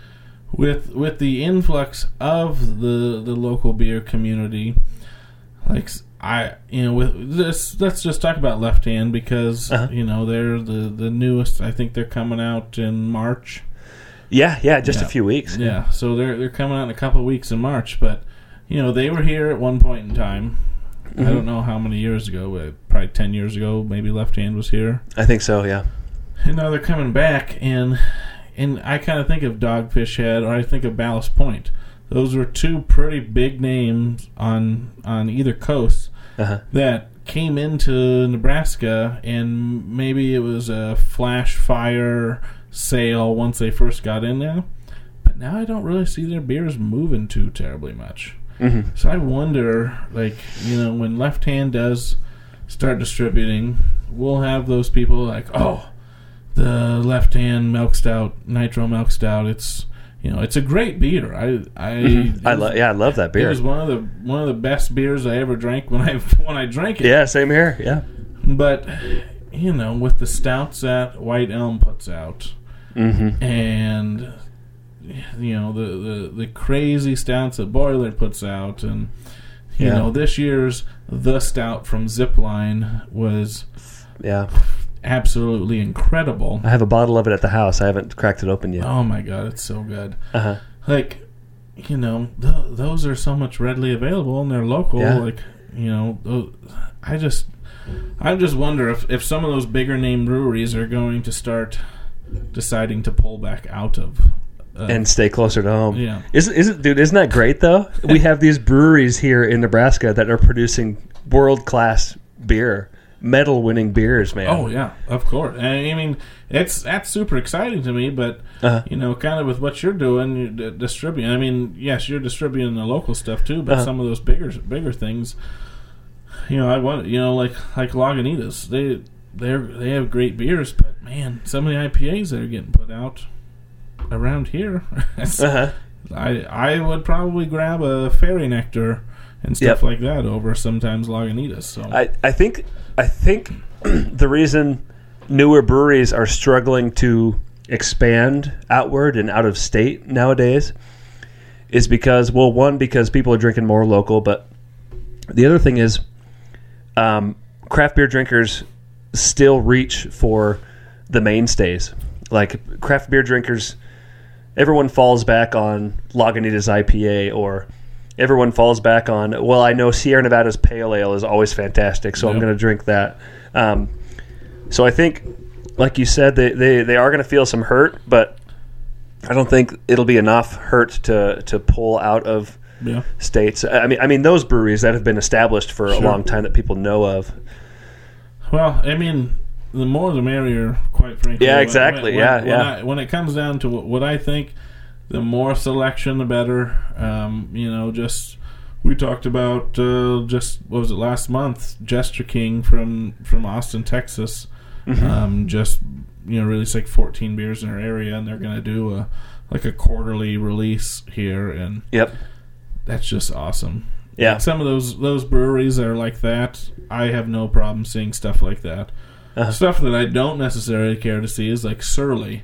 with with the influx of the the local beer community, like I you know with this let's just talk about Left Hand because Uh-huh. you know they're the the newest. I think they're coming out in March. Yeah, yeah, just Yeah. a few weeks. Yeah, so they're they're coming out in a couple of weeks in March, but you know they were here at one point in time. I don't know how many years ago, probably ten years ago. Maybe Left Hand was here. I think so. Yeah. And now they're coming back, and and I kind of think of Dogfish Head, or I think of Ballast Point. Those were two pretty big names on on either coast Uh-huh. that came into Nebraska, and maybe it was a flash fire sale once they first got in there. But now I don't really see their beers moving too terribly much. hmm So I wonder, like, you know, when Left Hand does start distributing, we'll have those people like, oh, the Left Hand Milk Stout, Nitro Milk Stout. It's, you know, it's a great beer. I, I, Mm-hmm. I lo- yeah, I love that beer. It was one of the one of the best beers I ever drank when I when I drank it. Yeah, same here. Yeah. But you know, with the stouts that White Elm puts out, hmm and you know the, the the crazy stouts that Boiler puts out, and you Yeah. know this year's the stout from Zipline was Yeah. Absolutely incredible. I have a bottle of it at the house. I haven't cracked it open yet. Oh my god, it's so good! Uh-huh. Like you know, th- those are so much readily available and they're local. Yeah. Like you know, tho- I just I just wonder if if some of those bigger name breweries are going to start deciding to pull back out of. Uh, And stay closer to home. Yeah. Isn't, isn't dude? Isn't that great though? we have these breweries here in Nebraska that are producing world class beer, medal winning beers, man. Oh yeah, of course. I mean, it's that's super exciting to me. But Uh-huh. you know, kind of with what you're doing, you're d- distributing. I mean, yes, you're distributing the local stuff too, but Uh-huh. some of those bigger bigger things, you know, I want you know, like like Lagunitas, they they they have great beers, but man, some of the IPAs that are getting put out around here, Uh-huh. I I would probably grab a fairy nectar and stuff Yep. like that over sometimes Lagunitas. So I, I think I think the reason newer breweries are struggling to expand outward and out of state nowadays is because well one because people are drinking more local but the other thing is um, craft beer drinkers still reach for the mainstays. Like craft beer drinkers everyone falls back on Lagunitas IPA or everyone falls back on well I know Sierra Nevada's pale ale is always fantastic so I'm going to drink that um, so I think like you said they, they, they are going to feel some hurt but I don't think it'll be enough hurt to, to pull out of yeah. states I mean I mean those breweries that have been established for a long time that people know of Well, I mean, the more the merrier, quite frankly. Yeah, exactly. when- Yeah, when yeah. I, when it comes down to what I think, the more selection, the better. Um, you know, just we talked about uh, just what was it last month? Jester King from from Austin, Texas. Mm-hmm. Um, just you know, released like 14 beers in our area, and they're gonna do a like a quarterly release here, and yep that's just awesome. Yeah. Some of those those breweries that are like that. I have no problem seeing stuff like that. Uh-huh. Stuff that I don't necessarily care to see is like Surly.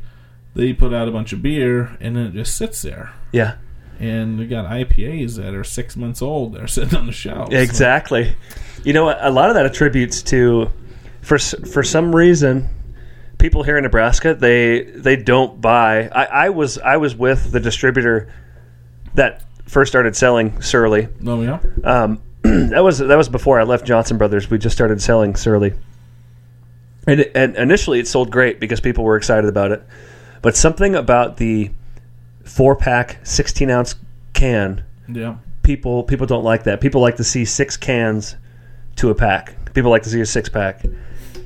They put out a bunch of beer and then it just sits there. yeah And we got IPAs that are six months old. They're sitting on the shelf. Exactly. You know, a lot of that attributes to, for for some reason, people here in Nebraska they they don't buy. I, I was I was with the distributor that first started selling Surly, Oh yeah. um, that was that was before I left Johnson Brothers. We just started selling Surly, and, and initially it sold great because people were excited about it. But something about the four pack, sixteen ounce can, Yeah. people people don't like that. People like to see six cans to a pack. People like to see a six pack.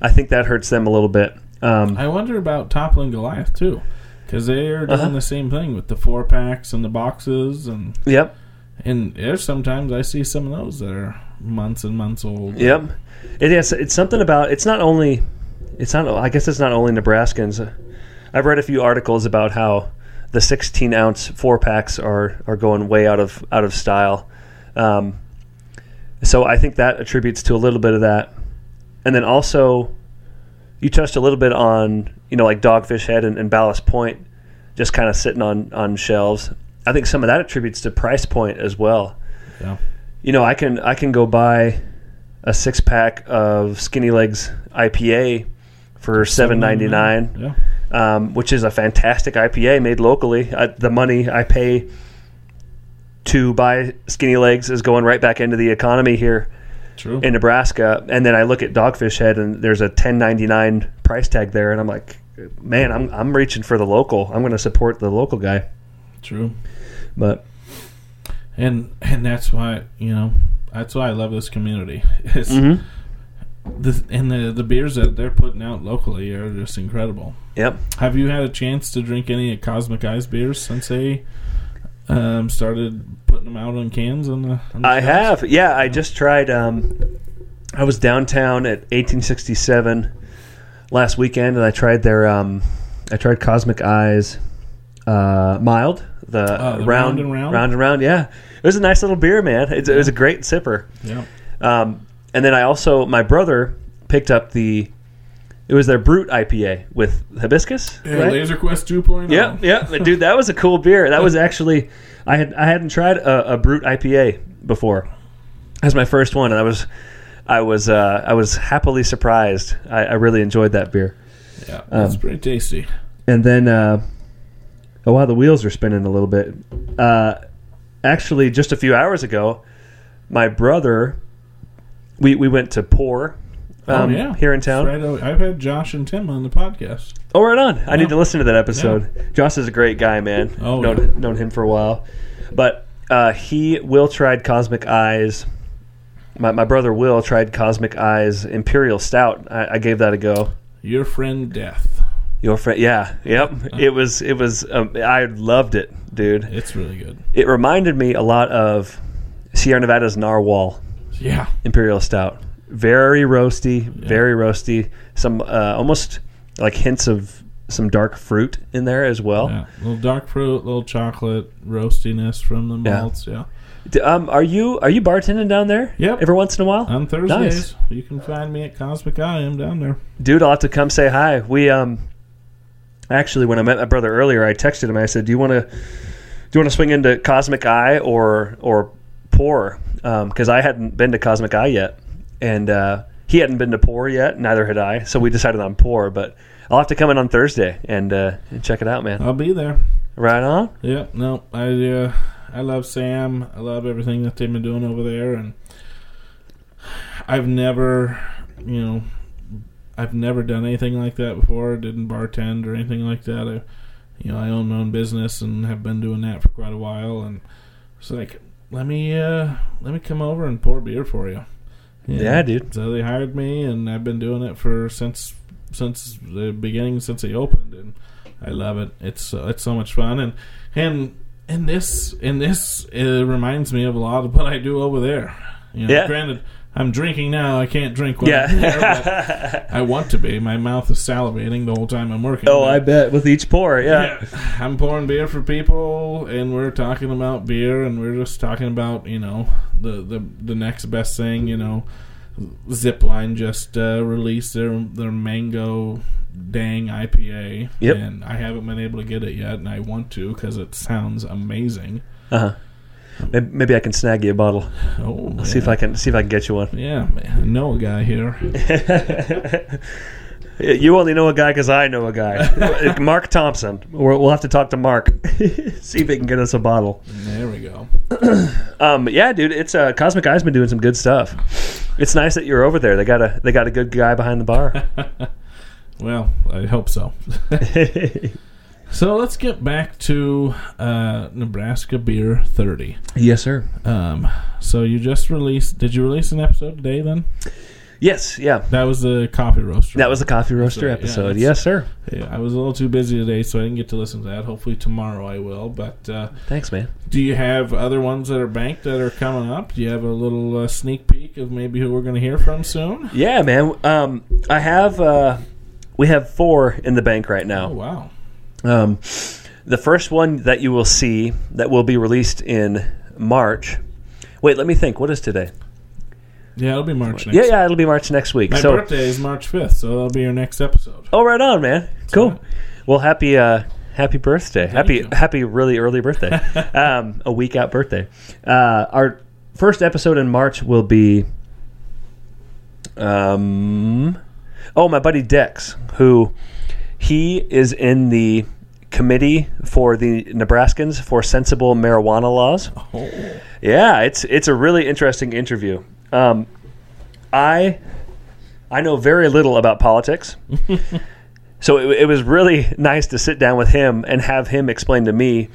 I think that hurts them a little bit. Um, I wonder about Toppling Goliath too, because they're doing Uh-huh. the same thing with the four packs and the boxes, and yep, and there's sometimes I see some of those that are months and months old. Yep. It is. It's something about. It's not only. It's not. I guess it's not only Nebraskans. I've read a few articles about how the 16 ounce four packs are are going way out of out of style. Um, so I think that attributes to a little bit of that, and then also, you touched a little bit on you know like Dogfish Head and, and Ballast Point, just kind of sitting on on shelves. I think some of that attributes to price point as well Yeah. you know, I can I can go buy a six pack of Skinny Legs IPA for seven ninety nine, Yeah. Um, which is a fantastic IPA made locally. I, the money I pay to buy Skinny Legs is going right back into the economy here True. in Nebraska. And then I look at Dogfish Head, and there's a ten ninety nine price tag there, and I'm like, man, I'm I'm reaching for the local. I'm going to support the local guy, True. but And and that's why you know that's why I love this community. It's, mhm. The, and the the beers that they're putting out locally are just incredible. yep. Have you had a chance to drink any of Cosmic Eye's beers since they um, started putting them out on cans? On the, on the I shelves? have. Yeah, I just tried. Um, I was downtown at 1867 last weekend, and I tried their. Um, I tried Cosmic Eye's uh, mild, the, Oh, the round, round and round? round and round. Yeah, it was a nice little beer, man. It, it was a great sipper. Yeah. Um, and then I also, my brother picked up the. It was their Brute IPA with hibiscus. Yeah, right? Laser Quest 2.0. Yeah, yeah, dude, that was a cool beer. That was actually I had I hadn't tried a, a brute IPA before. That was my first one, and I was I was uh, I was happily surprised. I, I really enjoyed that beer. Yeah, that's Um, pretty tasty. And then, uh, oh wow, the wheels are spinning a little bit. Uh, actually, just a few hours ago, my brother, we we went to Pour. Um, oh yeah, here in town. Right, oh, I've had Josh and Tim on the podcast. Oh, right on. I Yeah. need to listen to that episode. Josh is a great guy, man. Oh, known, yeah. known him for a while. But uh, he, Will, tried Cosmic Eye's. My, my brother Will tried Cosmic Eye's Imperial Stout. I, I gave that a go. Your friend Death. Your friend, yeah, yep. It was, it was. Um, I loved it, dude. It's really good. It reminded me a lot of Sierra Nevada's Narwhal Yeah, Imperial Stout. Very roasty, very roasty. Some uh, almost like hints of some dark fruit in there as well. yeah. Little dark fruit, little chocolate roastiness from the malts. Yeah. D- Um, are you are you bartending down there? Yep. Every once in a while, On Thursdays, Nice. you can find me at Cosmic Eye. I'm down there. dude. I'll have to come say hi. We um, actually, when I met my brother earlier, I texted him. I said, "Do you want to do you want to swing into Cosmic Eye or or Pour?" Because I hadn't been to Cosmic Eye yet, and uh, he hadn't been to Pour yet. Neither had I. So we decided on Pour. But I'll have to come in on Thursday and, uh, and check it out, man. I'll be there. Right on. Yeah, no, I uh, I love Sam. I love everything that they've been doing over there, and I've never, you know, I've never done anything like that before. Didn't bartend or anything like that. I, you know, I own my own business and have been doing that for quite a while. And it's like, let me uh, let me come over and pour beer for you. Yeah, dude. So they hired me, and I've been doing it for since since the beginning, since they opened, and I love it. It's uh, it's so much fun, and and and this and this it reminds me of a lot of what I do over there. You know, Yeah. Granted, I'm drinking now. I can't drink when I'm there, but Yeah. I want to be. My mouth is salivating the whole time I'm working. oh, but- I bet with each pour. Yeah. yeah. I'm pouring beer for people, and we're talking about beer, and we're just talking about you know the the the next best thing. You know, Zipline just uh, released their their mango dang IPA, Yep. and I haven't been able to get it yet, and I want to because it sounds amazing. Uh huh. Maybe, maybe I can snag you a bottle. Oh, See if I can see if I can get you one. Yeah, man, I know a guy here. You only know a guy because I know a guy. Mark Thompson. We'll we'll have to talk to Mark. See if he can get us a bottle. There we go. Um, yeah, dude, it's uh, Cosmic Eye's been doing some good stuff. It's nice that you're over there. They got a they got a good guy behind the bar. Well, I hope so. So let's get back to uh, Nebraska Beer 30. yes, sir. Um, so you just released? Did you release an episode today? Then Yes, yeah. that was the coffee roaster. That was the coffee roaster yeah, episode. that's- yes, sir. Yeah, I was a little too busy today, so I didn't get to listen to that. Hopefully tomorrow I will. But uh, Thanks, man. do you have other ones that are banked that are coming up? Do you have a little uh, sneak peek of maybe who we're going to hear from soon? Yeah, man. Um, I have uh, we have four in the bank right now. Oh wow! Um, the first one that you will see that will be released in March. Wait, let me think. What is today? Yeah, it'll be March next. Yeah, yeah, it'll be March next week. My so, birthday is March fifth, so that'll be your next episode. oh, right on, man. Cool. right. Well, happy uh, happy birthday. happy you. happy really early birthday. um, a week out birthday. Uh, our first episode in March will be um oh, my buddy Dex, who he is in the committee for the Nebraskans for sensible marijuana laws. Oh, Yeah, it's it's a really interesting interview. Um, I I know very little about politics, so it, it was really nice to sit down with him and have him explain to me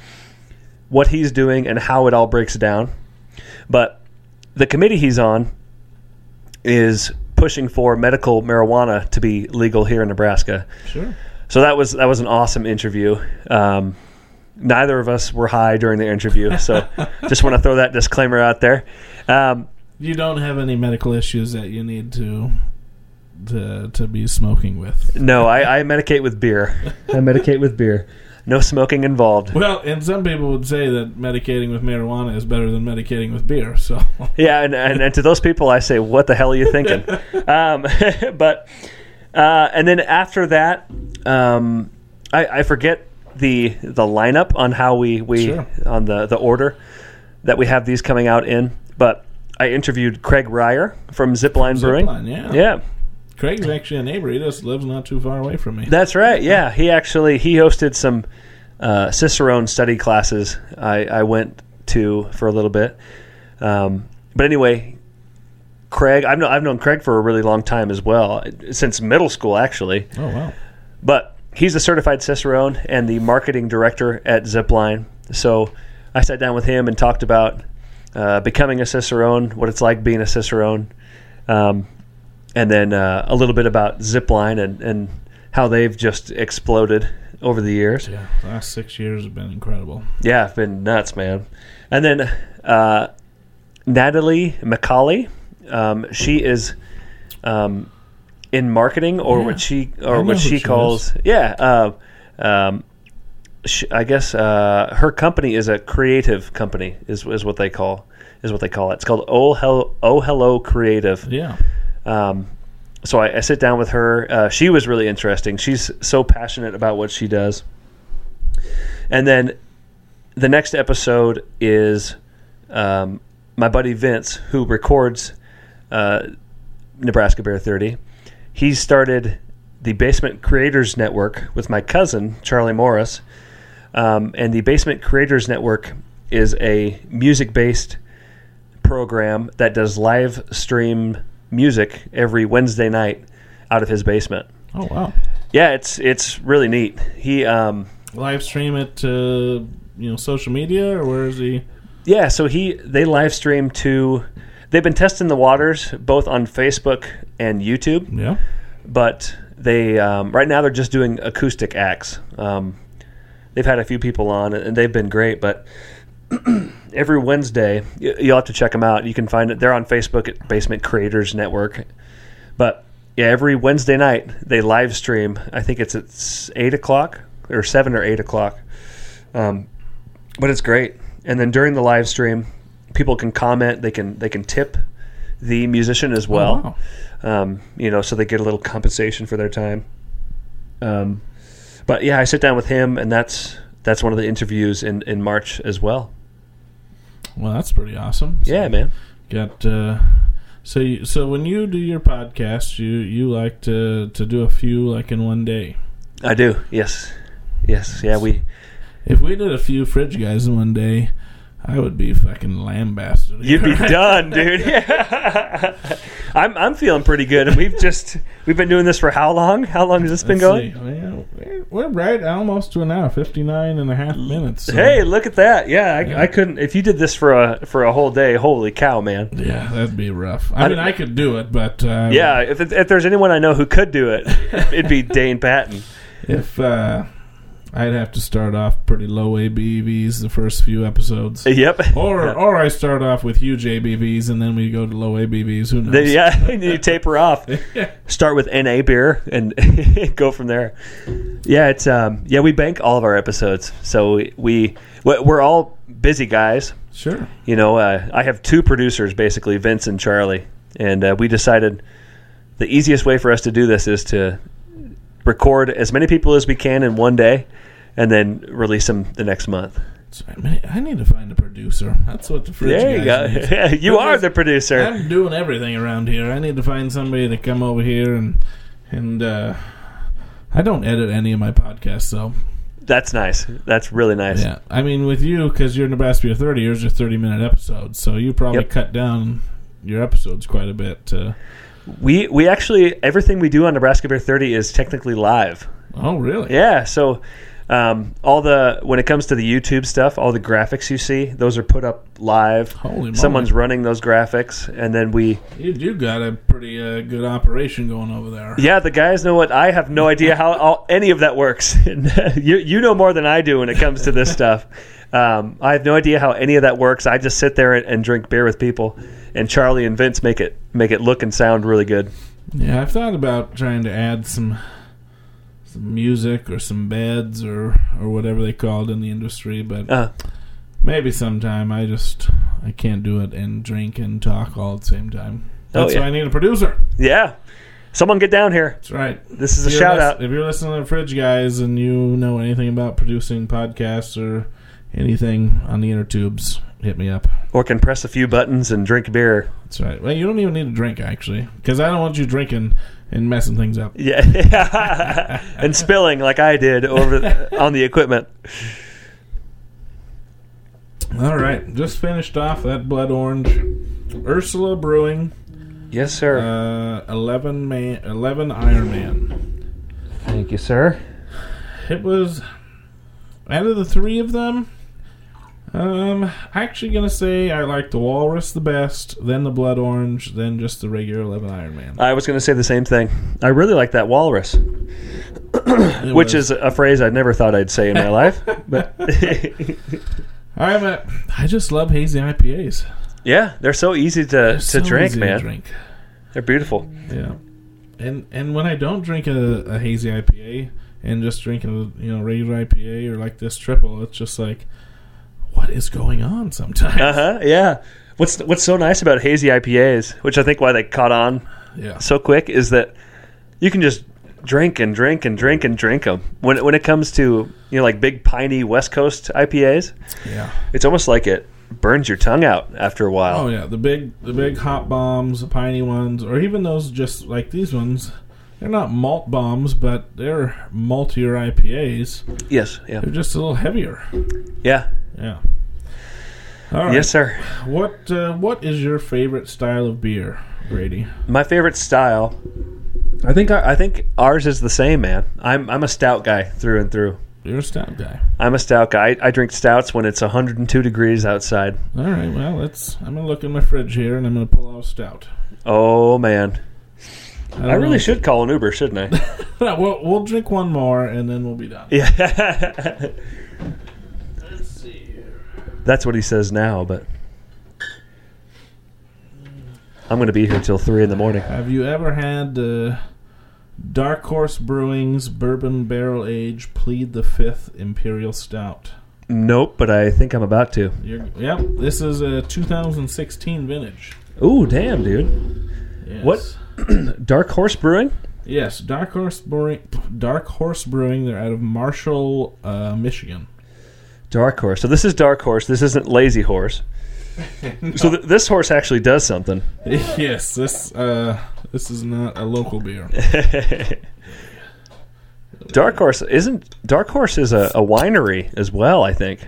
what he's doing and how it all breaks down. But the committee he's on is pushing for medical marijuana to be legal here in Nebraska. sure. So that was that was an awesome interview. Um, neither of us were high during the interview, so just want to throw that disclaimer out there. Um, You don't have any medical issues that you need to to to be smoking with. no, I, I medicate with beer. I medicate with beer. No smoking involved. Well, and some people would say that medicating with marijuana is better than medicating with beer. So Yeah, and, and, and to those people, I say, what the hell are you thinking? um, but uh, and then after that, um, I, I forget the the lineup on how we we Sure. on the the order that we have these coming out in. But I interviewed Craig Ryer from Zipline Brewing. Zipline, yeah. Yeah, Craig's actually a neighbor. He just lives not too far away from me. that's right. Yeah, he actually he hosted some uh, Cicerone study classes. I, I went to for a little bit. Um, but anyway, Craig, I've known I've known Craig for a really long time as well, since middle school actually. oh wow. But he's a certified Cicerone and the marketing director at Zipline. So I sat down with him and talked about uh, becoming a Cicerone, what it's like being a Cicerone, um, and then uh, a little bit about Zipline and, and how they've just exploded over the years. Yeah, the last six years have been incredible. Yeah, it's been nuts, man. And then uh, Natalie McCauley, um, she is um, in marketing, or Yeah. what she or what she she calls yeah. Uh, um, sh I guess uh, her company is a creative company, is is what they call is what they call it. It's called Oh Hello Oh Hello Creative. Yeah. Um, so I, I sit down with her. Uh, she was really interesting. She's so passionate about what she does. And then the next episode is um, my buddy Vince, who records uh, Nebraska Beer 30. He started the Basement Creators Network with my cousin, Charlie Morris. Um, and the Basement Creators Network is a music based program that does live stream music every Wednesday night out of his basement. Oh wow. Yeah, it's it's really neat. He um Live stream it to you know social media or where is he? yeah, so he they live stream to they've been testing the waters both on Facebook and YouTube, Yeah. but they um, right now they're just doing acoustic acts. Um, they've had a few people on and they've been great, but every Wednesday you, you'll have to check them out. You can find it. They're on Facebook at Basement Creators Network. But yeah, every Wednesday night they live stream. I think it's at eight o'clock or seven or eight o'clock. Um, but it's great. And then during the live stream, people can comment. They can they can tip the musician as well. Oh, wow. Um, you know, so they get a little compensation for their time. Um, but yeah, I sit down with him, and that's that's one of the interviews in in March as well. Well, that's pretty awesome. So Yeah, man. Got uh, So, you, so when you do your podcast, you you like to to do a few like in one day. I do. Yes. Yes. Yeah. We. If we did a few fridge guys in one day, I would be fucking lambasted. You'd be done, dude. I'm I'm feeling pretty good, and we've just we've been doing this for how long? How long has this been Let's going? we're- right almost to an hour, 59 and a half minutes. so- Hey, look at that! Yeah, I, I couldn't. If you did this for a for a whole day, holy cow, man! Yeah, that'd be rough. I, mean, I could do it, but uh, Yeah, if it, if there's anyone I know who could do it, it'd be Dane Patton. if uh, I'd have to start off pretty low ABVs the first few episodes, Yep. or Yeah. or I start off with huge ABVs and then we go to low ABVs. Who knows? Then, yeah, you taper off. Start with NA beer and go from there. Yeah, it's um yeah we bank all of our episodes, so we, we we're all busy guys. Sure. You know, uh, I have two producers basically, Vince and Charlie, and uh, we decided the easiest way for us to do this is to record as many people as we can in one day, and then release them the next month. I, need to find a producer. That's what the fridge There you go. you are the producer. I'm doing everything around here. I need to find somebody to come over here and and uh, I don't edit any of my podcasts, so That's nice. That's really nice. yeah. I mean, with you because you're Nebraska Beer 30, yours are 30 minute episodes, so you probably Yep. cut down your episodes quite a bit. Uh, We we actually everything we do on Nebraska Beer 30 is technically live. oh, really? Yeah, so um, all the when it comes to the YouTube stuff, all the graphics you see, those are put up live. Holy moly. Someone's running those graphics, and then we. You, you got a pretty uh, good operation going over there. Yeah, the guys know what. I have no idea how all, any of that works. you you know more than I do when it comes to this stuff. Um, I have no idea how any of that works. I just sit there and, and drink beer with people, and Charlie and Vince make it make it look and sound really good. Yeah, I've thought about trying to add some some music or some beds or or whatever they call it in the industry, but Uh, maybe sometime. I just I can't do it and drink and talk all at the same time. Oh, That's yeah. why I need a producer. yeah, someone get down here. That's right. This is a If you're shout out. If you're listening to the Fridge Guys and you know anything about producing podcasts or anything on the inner tubes, hit me up. or can press a few buttons and drink beer. That's right. Well, you don't even need a drink actually, because I don't want you drinking and messing things up. Yeah, and spilling like I did over on the equipment. All right, just finished off that blood orange. Ursula Brewing, Yes, sir. uh, eleven man, eleven Iron Man. Thank you, sir. It was out of the three of them. Um, actually gonna say I like the Walrus the best, then the Blood Orange, then just the regular eleven Iron Man. I was to say the same thing. I really like that walrus, which is a phrase I never thought I'd say in my life. But I'm a, I just love hazy IPAs. yeah, they're so easy to, They're to so drink, easy man. drink. They're beautiful. Yeah, and and when I don't drink a, a hazy IPA and just drink a you know regular IPA or like this triple, it's just like, what is going on? Sometimes, Uh huh. Yeah. What's what's so nice about hazy IPAs, which I think why they caught on yeah, so quick, is that you can just drink and drink and drink and drink them. When when it comes to you know like big piney West Coast IPAs, yeah. it's almost like it burns your tongue out after a while. Oh yeah, the big the big hot bombs, the piney ones, or even those just like these ones. They're not malt bombs, but they're maltier IPAs. Yes. Yeah. They're just a little heavier. Yeah. Yeah. All right. Yes, sir. What uh, what is your favorite style of beer, Brady? My favorite style. I think I, I think ours is the same, man. I'm I'm a stout guy through and through. You're a stout guy. I'm a stout guy. I, I drink stouts when it's 102 degrees outside. All right. Well, let's. I'm gonna look in my fridge here, and I'm gonna pull out a stout. Oh man, don't I really know. should call an Uber, shouldn't I? we'll, we'll drink one more, and then we'll be done. yeah, Let's see here. That's what he says now. But I'm going to be here till three in the morning. Have you ever had uh, Dark Horse Brewing's Bourbon Barrel Age Plead the Fifth Imperial Stout? Nope, but I think I'm about to. You're, yep, this is a 2016 vintage. Ooh, damn, dude! Yes. What? Dark Horse Brewing. Yes, Dark Horse Brewing. Dark Horse Brewing. They're out of Marshall, uh, Michigan. Dark Horse. So this is Dark Horse. This isn't Lazy Horse. So th- this horse actually does something. yes, this uh, this is not a local beer. Dark Horse isn't. Dark Horse is a, a winery as well. I think.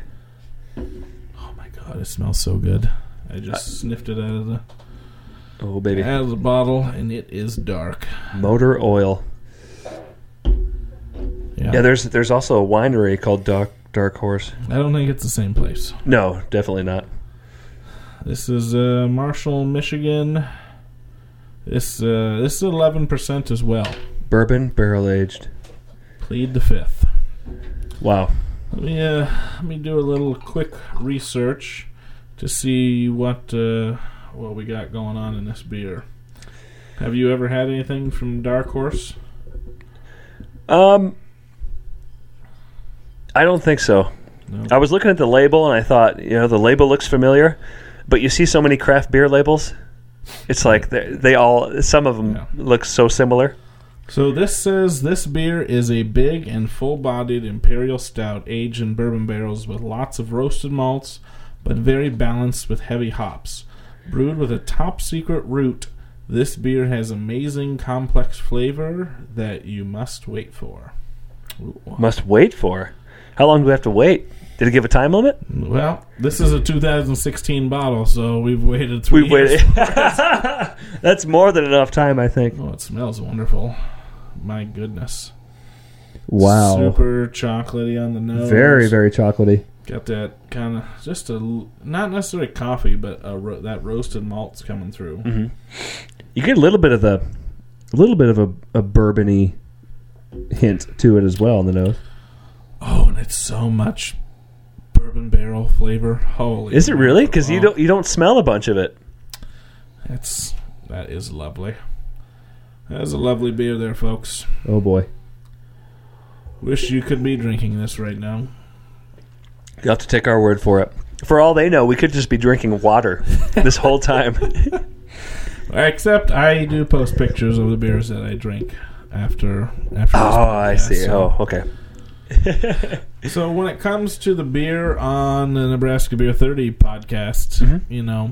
Oh my god, it smells so good. I just sniffed it out of the Oh baby, out of the bottle, and it is dark. motor oil. Yeah, Yeah, there's there's also a winery called Dark Dark Horse. I don't think it's the same place. No, definitely not. This is uh, Marshall, Michigan. This uh, this is eleven percent as well. Bourbon barrel aged. Plead the fifth. Wow. Let me uh, let me do a little quick research to see what uh, what we got going on in this beer. Have you ever had anything from Dark Horse? Um, I don't think so. No. I was looking at the label and I thought, you know, the label looks familiar, but you see so many craft beer labels. It's like they they all some of them Yeah. look so similar. So this says this beer is a big and full-bodied imperial stout aged in bourbon barrels with lots of roasted malts, but very balanced with heavy hops. Brewed with a top secret root, this beer has amazing complex flavor that you must wait for. Ooh. Must wait for. How long do we have to wait? Did it give a time limit? Well, this is a 2016 bottle, so we've waited three We years. waited. That's more than enough time, I think. Oh, it smells wonderful. My goodness. Wow. Super chocolatey on the nose. Very, very chocolatey. Got that kind of just a not necessarily coffee, but a ro- that roasted malt's coming through. Mm-hmm. You get a little bit of the, a little bit of a, a bourbony hint to it as well in the nose. Oh, and it's so much bourbon barrel flavor. Holy! Is it really? Because you Oh, don't you don't smell a bunch of it. It's that is lovely. That is a lovely beer there, folks. Oh boy. Wish you could be drinking this right now. You have to take our word for it. For all they know, we could just be drinking water this whole time. Except I do post pictures of the beers that I drink after after. this oh, I podcast, see. so- Oh, okay. So when it comes to the beer on the Nebraska Beer Thirty podcast, Mhm. you know,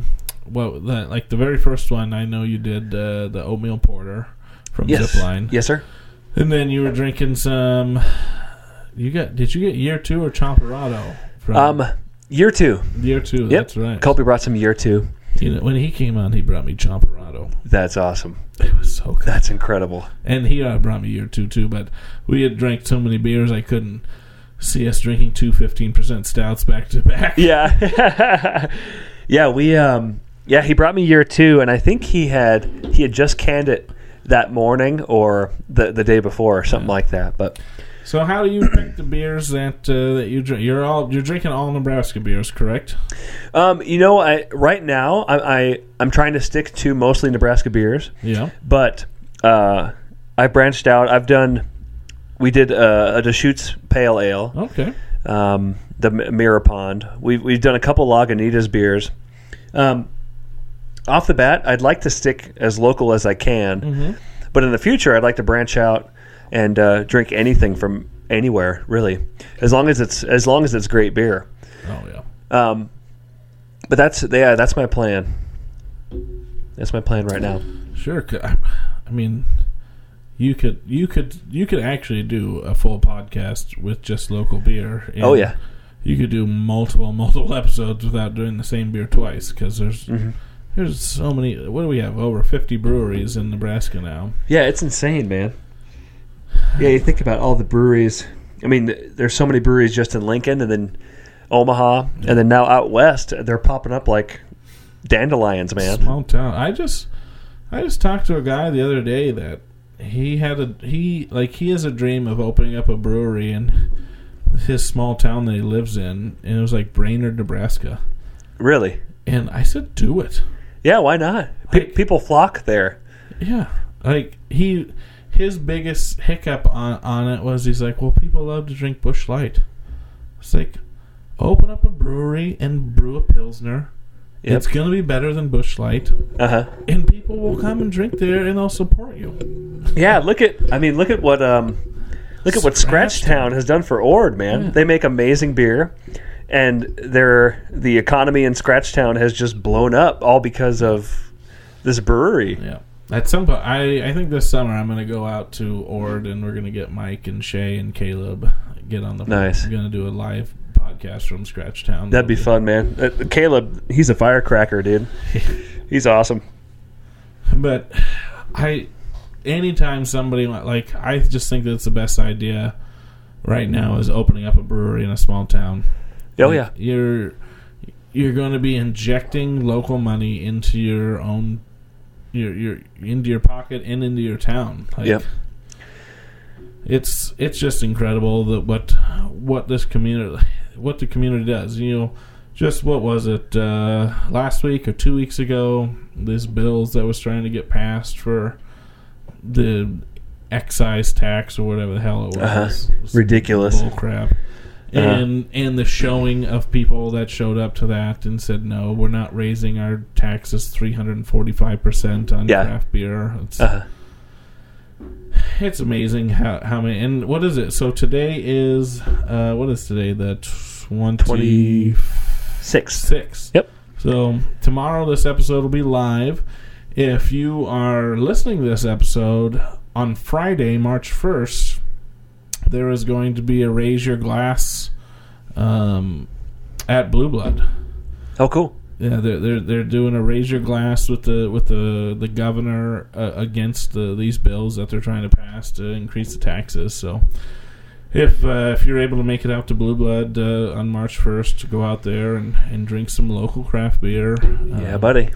well, the, like the very first one, I know you did uh, the oatmeal porter from Yes. Zipline, Yes, sir. and then you were drinking some. You got? Did you get year two or Chomperado from Um, year two. year two? Yep. That's right. Colby brought some year two. You know, when he came on, he brought me Chomperado. That's awesome. It was so good. That's incredible. And he uh, brought me year two too, but we had drank so many beers I couldn't see us drinking two 15% stouts back to back. Yeah. yeah, we um yeah, he brought me year 2 and I think he had he had just canned it that morning or the the day before or something like that. But So how do you pick the beers that uh, that you drink? You're all you're drinking all Nebraska beers, correct? um you know, I right now I, I I'm trying to stick to mostly Nebraska beers, Yeah. but uh I branched out. I've done we did uh, a Deschutes pale ale. Okay. um, the Mirror Pond. We've we've done a couple Lagunitas beers. Um, off the bat, I'd like to stick as local as I can, Mm-hmm. but in the future, I'd like to branch out and uh, drink anything from anywhere, really, as long as it's as long as it's great beer. Oh yeah. Um, but that's yeah, that's my plan. That's my plan right now. Sure. I, mean, you could you could you could actually do a full podcast with just local beer. Oh yeah, You could do multiple multiple episodes without doing the same beer twice because there's Mhm. there's so many. What do we have? Over fifty breweries in Nebraska now. yeah, it's insane, man. Yeah, you think about all the breweries. I mean, there's so many breweries just in Lincoln, and then Omaha, and then now out west, they're popping up like dandelions, man. Small town. I just I just talked to a guy the other day that he had a he like he has a dream of opening up a brewery in his small town that he lives in, and it was like Brainard, Nebraska. Really? And I said, "Do it." Yeah, why not? Pe- Like- people flock there. Yeah, like he his biggest hiccup on on it was he's like, "Well, people love to drink Busch Light." It's like, open up a brewery and brew a pilsner. Yep. It's gonna be better than Busch Light, Uh huh. and people will come and drink there, and they'll support you. Yeah, look at. I mean, look at what um, look at what Scratchtown has done for Ord, man. Yeah. They make amazing beer, and their the economy in Scratchtown has just blown up all because of this brewery. Yeah. At some point, I, I think this summer I'm going to go out to Ord and we're going to get Mike and Shay and Caleb get on the. Nice. I'm going to do a live podcast from Scratchtown. That'd be fun, man. Uh, Caleb, he's a firecracker, dude. he's awesome. But I, anytime somebody like, I just think that's the best idea right now is opening up a brewery in a small town. Oh Like, yeah, you're you're going to be injecting local money into your own your your into your pocket and into your town. Like, Yep. It's it's just incredible that what what this community what the community does. You know, just what was it uh, last week or two weeks ago? This bills that was trying to get passed for the excise tax or whatever the hell it was. Uh-huh. It was Ridiculous. bull crap. And and the showing of people that showed up to that and said no, we're not raising our taxes three hundred and forty five percent on Yeah. craft beer. It's uh, it's amazing how how many and what is it? So today is uh what is today? The twenty six. six. Yep. So tomorrow this episode will be live. If you are listening to this episode on Friday, March first, there is going to be a raise your glass um, at Blue Blood. Oh, cool. Yeah, they're they're they're doing a raise your glass with the with the the governor uh, against the, these bills that they're trying to pass to increase the taxes. So, if uh, if you're able to make it out to Blue Blood uh, on March first, go out there and, and drink some local craft beer. Yeah, Um, buddy.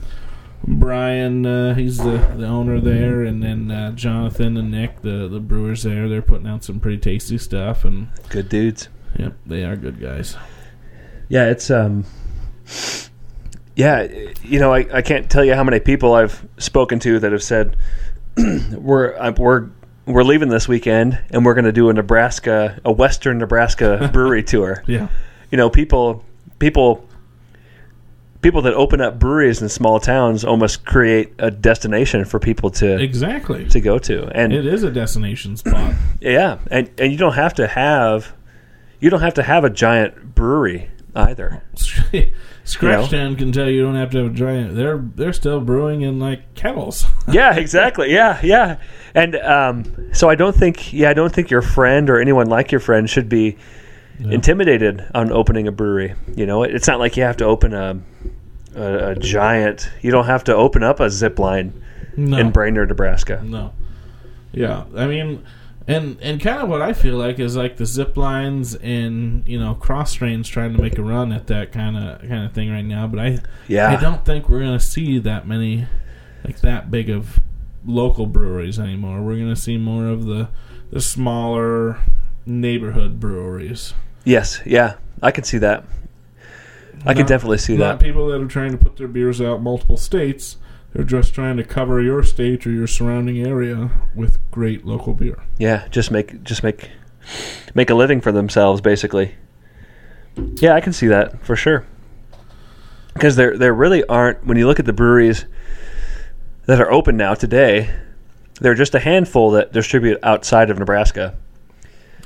Brian, uh, he's the, the owner there, and then uh, Jonathan and Nick, the the brewers there. They're putting out some pretty tasty stuff, and Good dudes. yep, they are good guys. Yeah, it's um yeah, you know, I, I can't tell you how many people I've spoken to that have said we're uh, we're we're leaving this weekend and we're going to do a Nebraska a Western Nebraska brewery tour. Yeah, You know, people people people that open up breweries in small towns almost create a destination for people to exactly. to go to. And It is a destination spot. yeah, and and you don't have to have you don't have to have a giant brewery either. Scratch Town can tell you you don't have to have a giant. They're they're still brewing in like kettles. yeah, exactly. Yeah, yeah. And um, so I don't think, yeah, I don't think your friend or anyone like your friend should be intimidated on opening a brewery. You know, it's not like you have to open a a, a giant. You don't have to open up a zip line no, in Brainard, Nebraska. no. Yeah, I mean, and and kind of what I feel like is like the zip lines and you know Kros Strains trying to make a run at that kind of kind of thing right now. But I Yeah, I don't think we're gonna see that many like that big of local breweries anymore. We're gonna see more of the the smaller neighborhood breweries. Yes, yeah, I can see that. I can Not- definitely see not that. people that are trying to put their beers out multiple states. They're just trying to cover your state or your surrounding area with great local beer. Yeah, just make just make make a living for themselves, basically. Yeah, I can see that for sure. Because there there really aren't when you look at the breweries that are open now today, there are just a handful that distribute outside of Nebraska.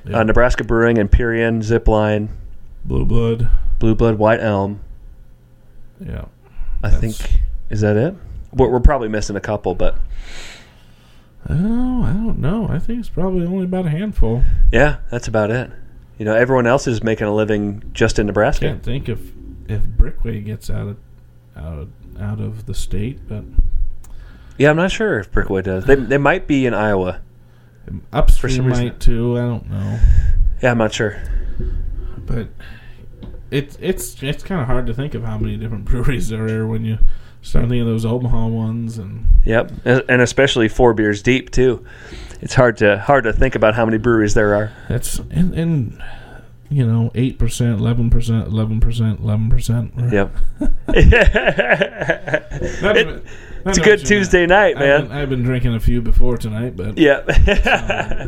Yeah. Uh, Nebraska Brewing, Empyrean, Zipline, Blue Blood. Blue Blood, White Elm. Yeah. I That's- think is that it. We're, we're probably missing a couple, but Oh, I don't know. I think it's probably only about a handful. yeah, that's about it. You know, everyone else is making a living just in Nebraska. I can't think if if Brickway gets out of out of, out of the state, but Yeah, I'm not sure if Brickway does. They they might be in Iowa. Upstream some reason. might too. I don't know, Yeah, I'm not sure. but it's it's it's kind of hard to think of how many different breweries there are when you start thinking of those Omaha ones and Yep, and especially four beers deep too. It's hard to hard to think about how many breweries there are. that's and, and you know eight percent, eleven percent, eleven percent, eleven percent. Yep. It- it's a good Tuesday night, I've man. been, I've been drinking a few before tonight, but Yeah.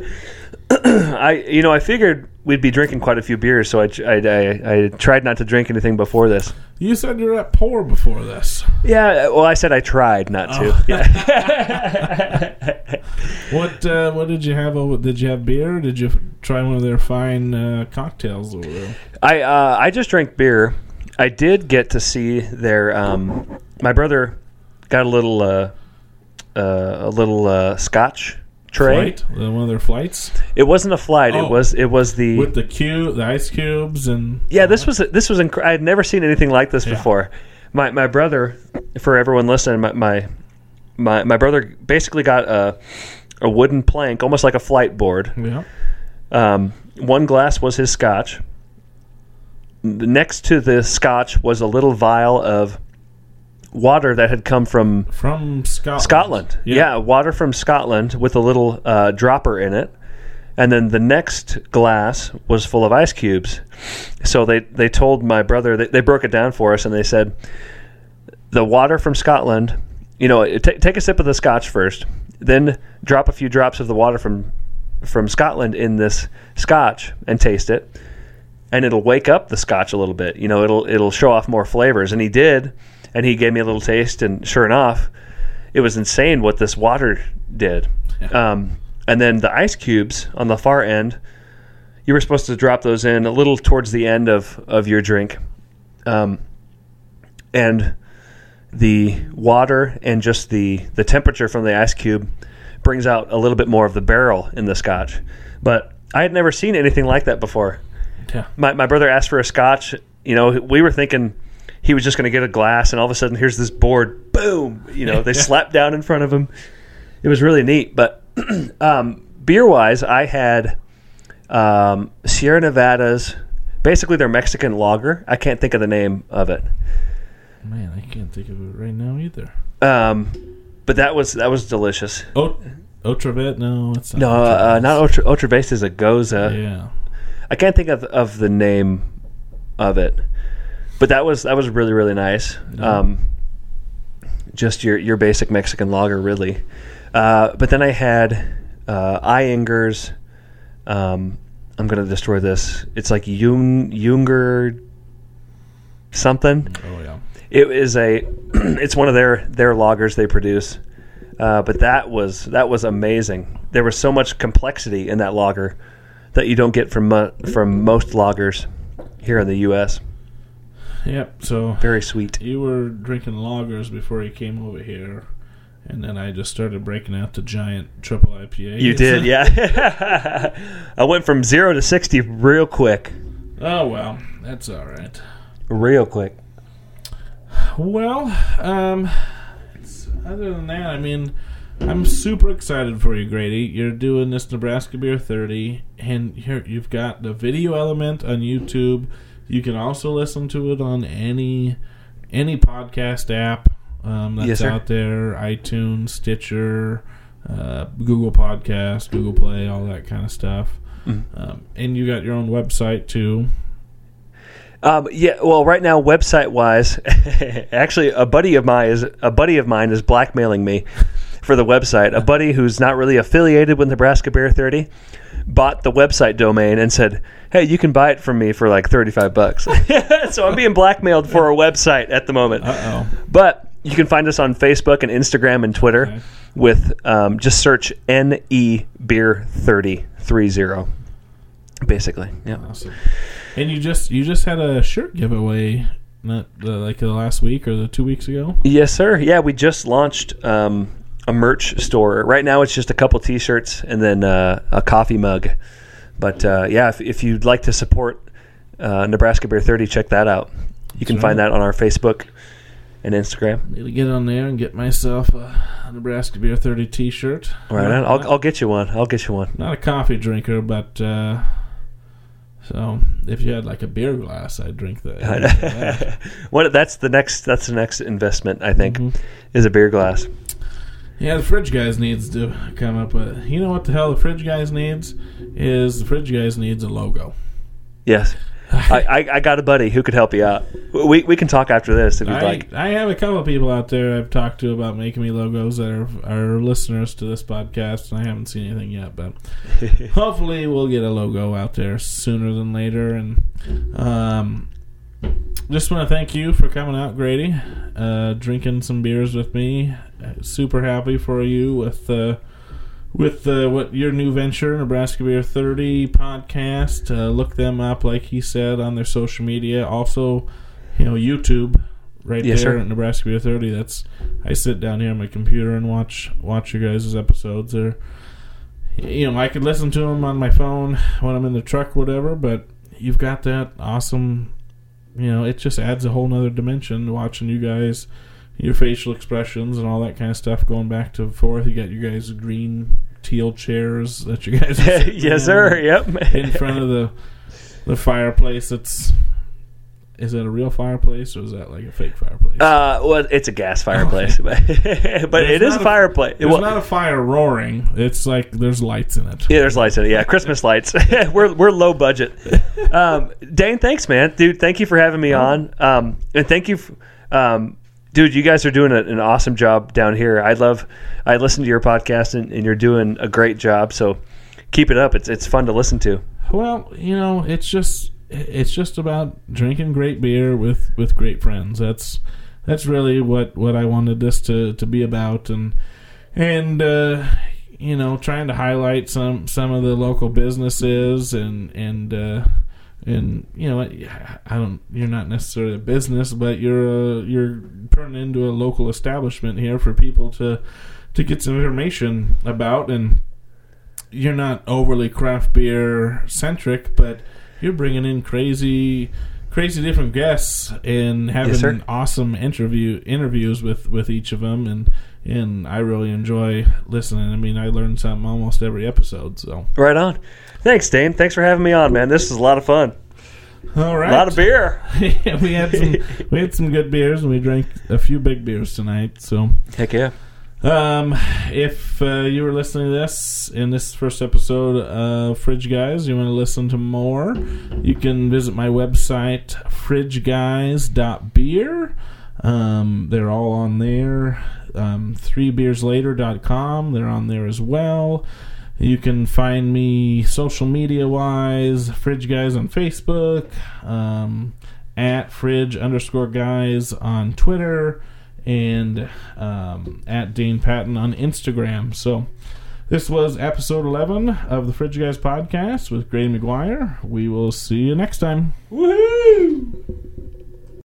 I you know I figured we'd be drinking quite a few beers, so I, I, I, I tried not to drink anything before this. You said you were at poor before this. Yeah, well, I said I tried not to. Oh. Yeah. What uh, what did you have? over- Did you have beer? Or did you try one of their fine uh, cocktails over there? I uh, I just drank beer. I did get to see their. Um, my brother got a little uh, uh, a little uh, Scotch tray. Flight? Uh, one of their flights It wasn't a flight. Oh. It was it was the with the cube, the ice cubes, and Yeah, this was this was inc- I had never seen anything like this Yeah. before. My my brother, for everyone listening, my my my, my brother basically got a a wooden plank, almost like a flight board. yeah. Um, one glass was his scotch. Next to the scotch was a little vial of water that had come from from Scotland. Scotland. Yeah. water from Scotland with a little uh, dropper in it. And then the next glass was full of ice cubes. So they, they told my brother, they, they broke it down for us, and they said, the water from Scotland, you know, ta take a sip of the scotch first, then drop a few drops of the water from from Scotland in this scotch and taste it, and it'll wake up the scotch a little bit. You know, it'll it'll show off more flavors. And he did, and he gave me a little taste, and sure enough, it was insane what this water did. Um, and then the ice cubes on the far end, you were supposed to drop those in a little towards the end of of your drink, um, and the water and just the the temperature from the ice cube brings out a little bit more of the barrel in the scotch. But I had never seen anything like that before. Yeah. My my brother asked for a scotch. You know, we were thinking he was just going to get a glass, and all of a sudden, here's this board. Boom! You know, they slapped down in front of him. It was really neat. But um, beer wise, I had um, Sierra Nevada's basically their Mexican lager. I can't think of the name of it. Man, I can't think of it right now either. Um, but that was that was delicious. Oh, Otra Vez? No, it's not. No, uh, not Otra, Otra Vista is a Gose. Yeah. I can't think of of the name of it, but that was that was really really nice. Um, just your your basic Mexican lager, really. Uh, but then I had uh, Ayinger's. Um, I'm gonna destroy this. It's like Jung Junger something. Oh yeah. It is a. it's one of their their lagers they produce. Uh, but that was that was amazing. There was so much complexity in that lager that you don't get from mo- from most lagers here in the U.S. Yep. So Very sweet. you were drinking lagers before you came over here, and then I just started breaking out the giant triple IPA. You did, yeah. I went from zero to sixty real quick, Oh well, that's all right. real quick. Well, um, it's, other than that, I mean, I'm super excited for you, Grady. You're doing this Nebraska Beer 30, and here you've got the video element on YouTube. You can also listen to it on any any podcast app um, that's Yes, out there: iTunes, Stitcher, uh, Google Podcast, Google Play, all that kind of stuff. Mm-hmm. Um, and you got your own website too. Um, yeah, well, right now, website wise, actually, a buddy of mine is a buddy of mine is blackmailing me for the website. A buddy who's not really affiliated with Nebraska Beer Thirty bought the website domain and said, "Hey, you can buy it from me for like thirty-five bucks." so I'm being blackmailed for a website at the moment. Uh oh. But you can find us on Facebook and Instagram and Twitter Okay. with um, just search NE Beer 30 30. Basically, yeah. Awesome. And you just you just had a shirt giveaway, not uh, like the last week or the two weeks ago. Yes, sir. Yeah, we just launched um, a merch store. Right now, it's just a couple T-shirts and then uh, a coffee mug. But uh, yeah, if, if you'd like to support uh, Nebraska Beer 30, check that out. You can That's find that on our Facebook and Instagram. Need to get on there and get myself a Nebraska Beer Thirty T-shirt. Right on. I'll, I'll get you one. I'll get you one. Not a coffee drinker, but uh, so if you had like a beer glass, I'd drink that. what? That's the next. That's the next investment. I think Mhm. is a beer glass. Yeah, the fridge guys needs to come up with. You know what the hell the fridge guys needs is the fridge guys needs a logo. Yes. I, I, I got a buddy who could help you out. We we can talk after this if you'd I, like. I have a couple of people out there I've talked to about making me logos that are, are listeners to this podcast, and I haven't seen anything yet, but hopefully we'll get a logo out there sooner than later. And um, just want to thank you for coming out, Grady, uh, drinking some beers with me. Uh, super happy for you with uh, with uh, what your new venture, Nebraska Beer 30 podcast. Uh, look them up, like he said, on their social media. Also, you know, YouTube right Yes, there sir. at Nebraska Beer 30. That's I sit down here on my computer and watch watch your guys' episodes. They're you know, I could listen to them on my phone when I'm in the truck, whatever. But you've got that awesome, you know, it just adds a whole nother dimension watching you guys, your facial expressions and all that kind of stuff going back to forth. You got your guys' green teal chairs that you guys yes, sir. Yep. in front of the the fireplace. It's is that a real fireplace or is that like a fake fireplace? Uh, well, it's a gas fireplace, but, but It's a fireplace. There's Well, not a fire roaring. It's like there's lights in it. yeah, there's lights in it. Yeah, Christmas lights. we're we're low budget. Um, Dane, thanks, man, dude. Thank you for having me on. Um, and thank you, f- um, dude. You guys are doing a, an awesome job down here. I love. I listen to your podcast, and, and you're doing a great job. So keep it up. It's it's fun to listen to. Well, you know, it's just it's just about drinking great beer with with great friends. That's that's really what what I wanted this to to be about, and and uh, you know, trying to highlight some some of the local businesses and and. Uh, and you know, I don't. You're not necessarily a business, but you're a, you're turning into a local establishment here for people to to get some information about. And you're not overly craft beer centric, but you're bringing in crazy, crazy different guests and having Yes, awesome interview interviews with with each of them, and and I really enjoy listening. I mean, I learn something almost every episode. So, Right on. Thanks, Dane. Thanks for having me on, man. This is a lot of fun. all right, A lot of beer. we had some we had some good beers, and we drank a few big beers tonight. So. Heck yeah. Um, if uh, you were listening to this in this first episode of Fridge Guys, you want to listen to more, you can visit my website, fridgeguys.beer. Um, they're all on there. Um, threebeerslater.com, they're on there as well. You can find me social media wise, Fridge Guys on Facebook, um, at Fridge underscore Guys on Twitter, and um, at Dane Patton on Instagram. So this was episode 11 of the Fridge Guys podcast with Gray McGuire. We will see you next time. Woohoo!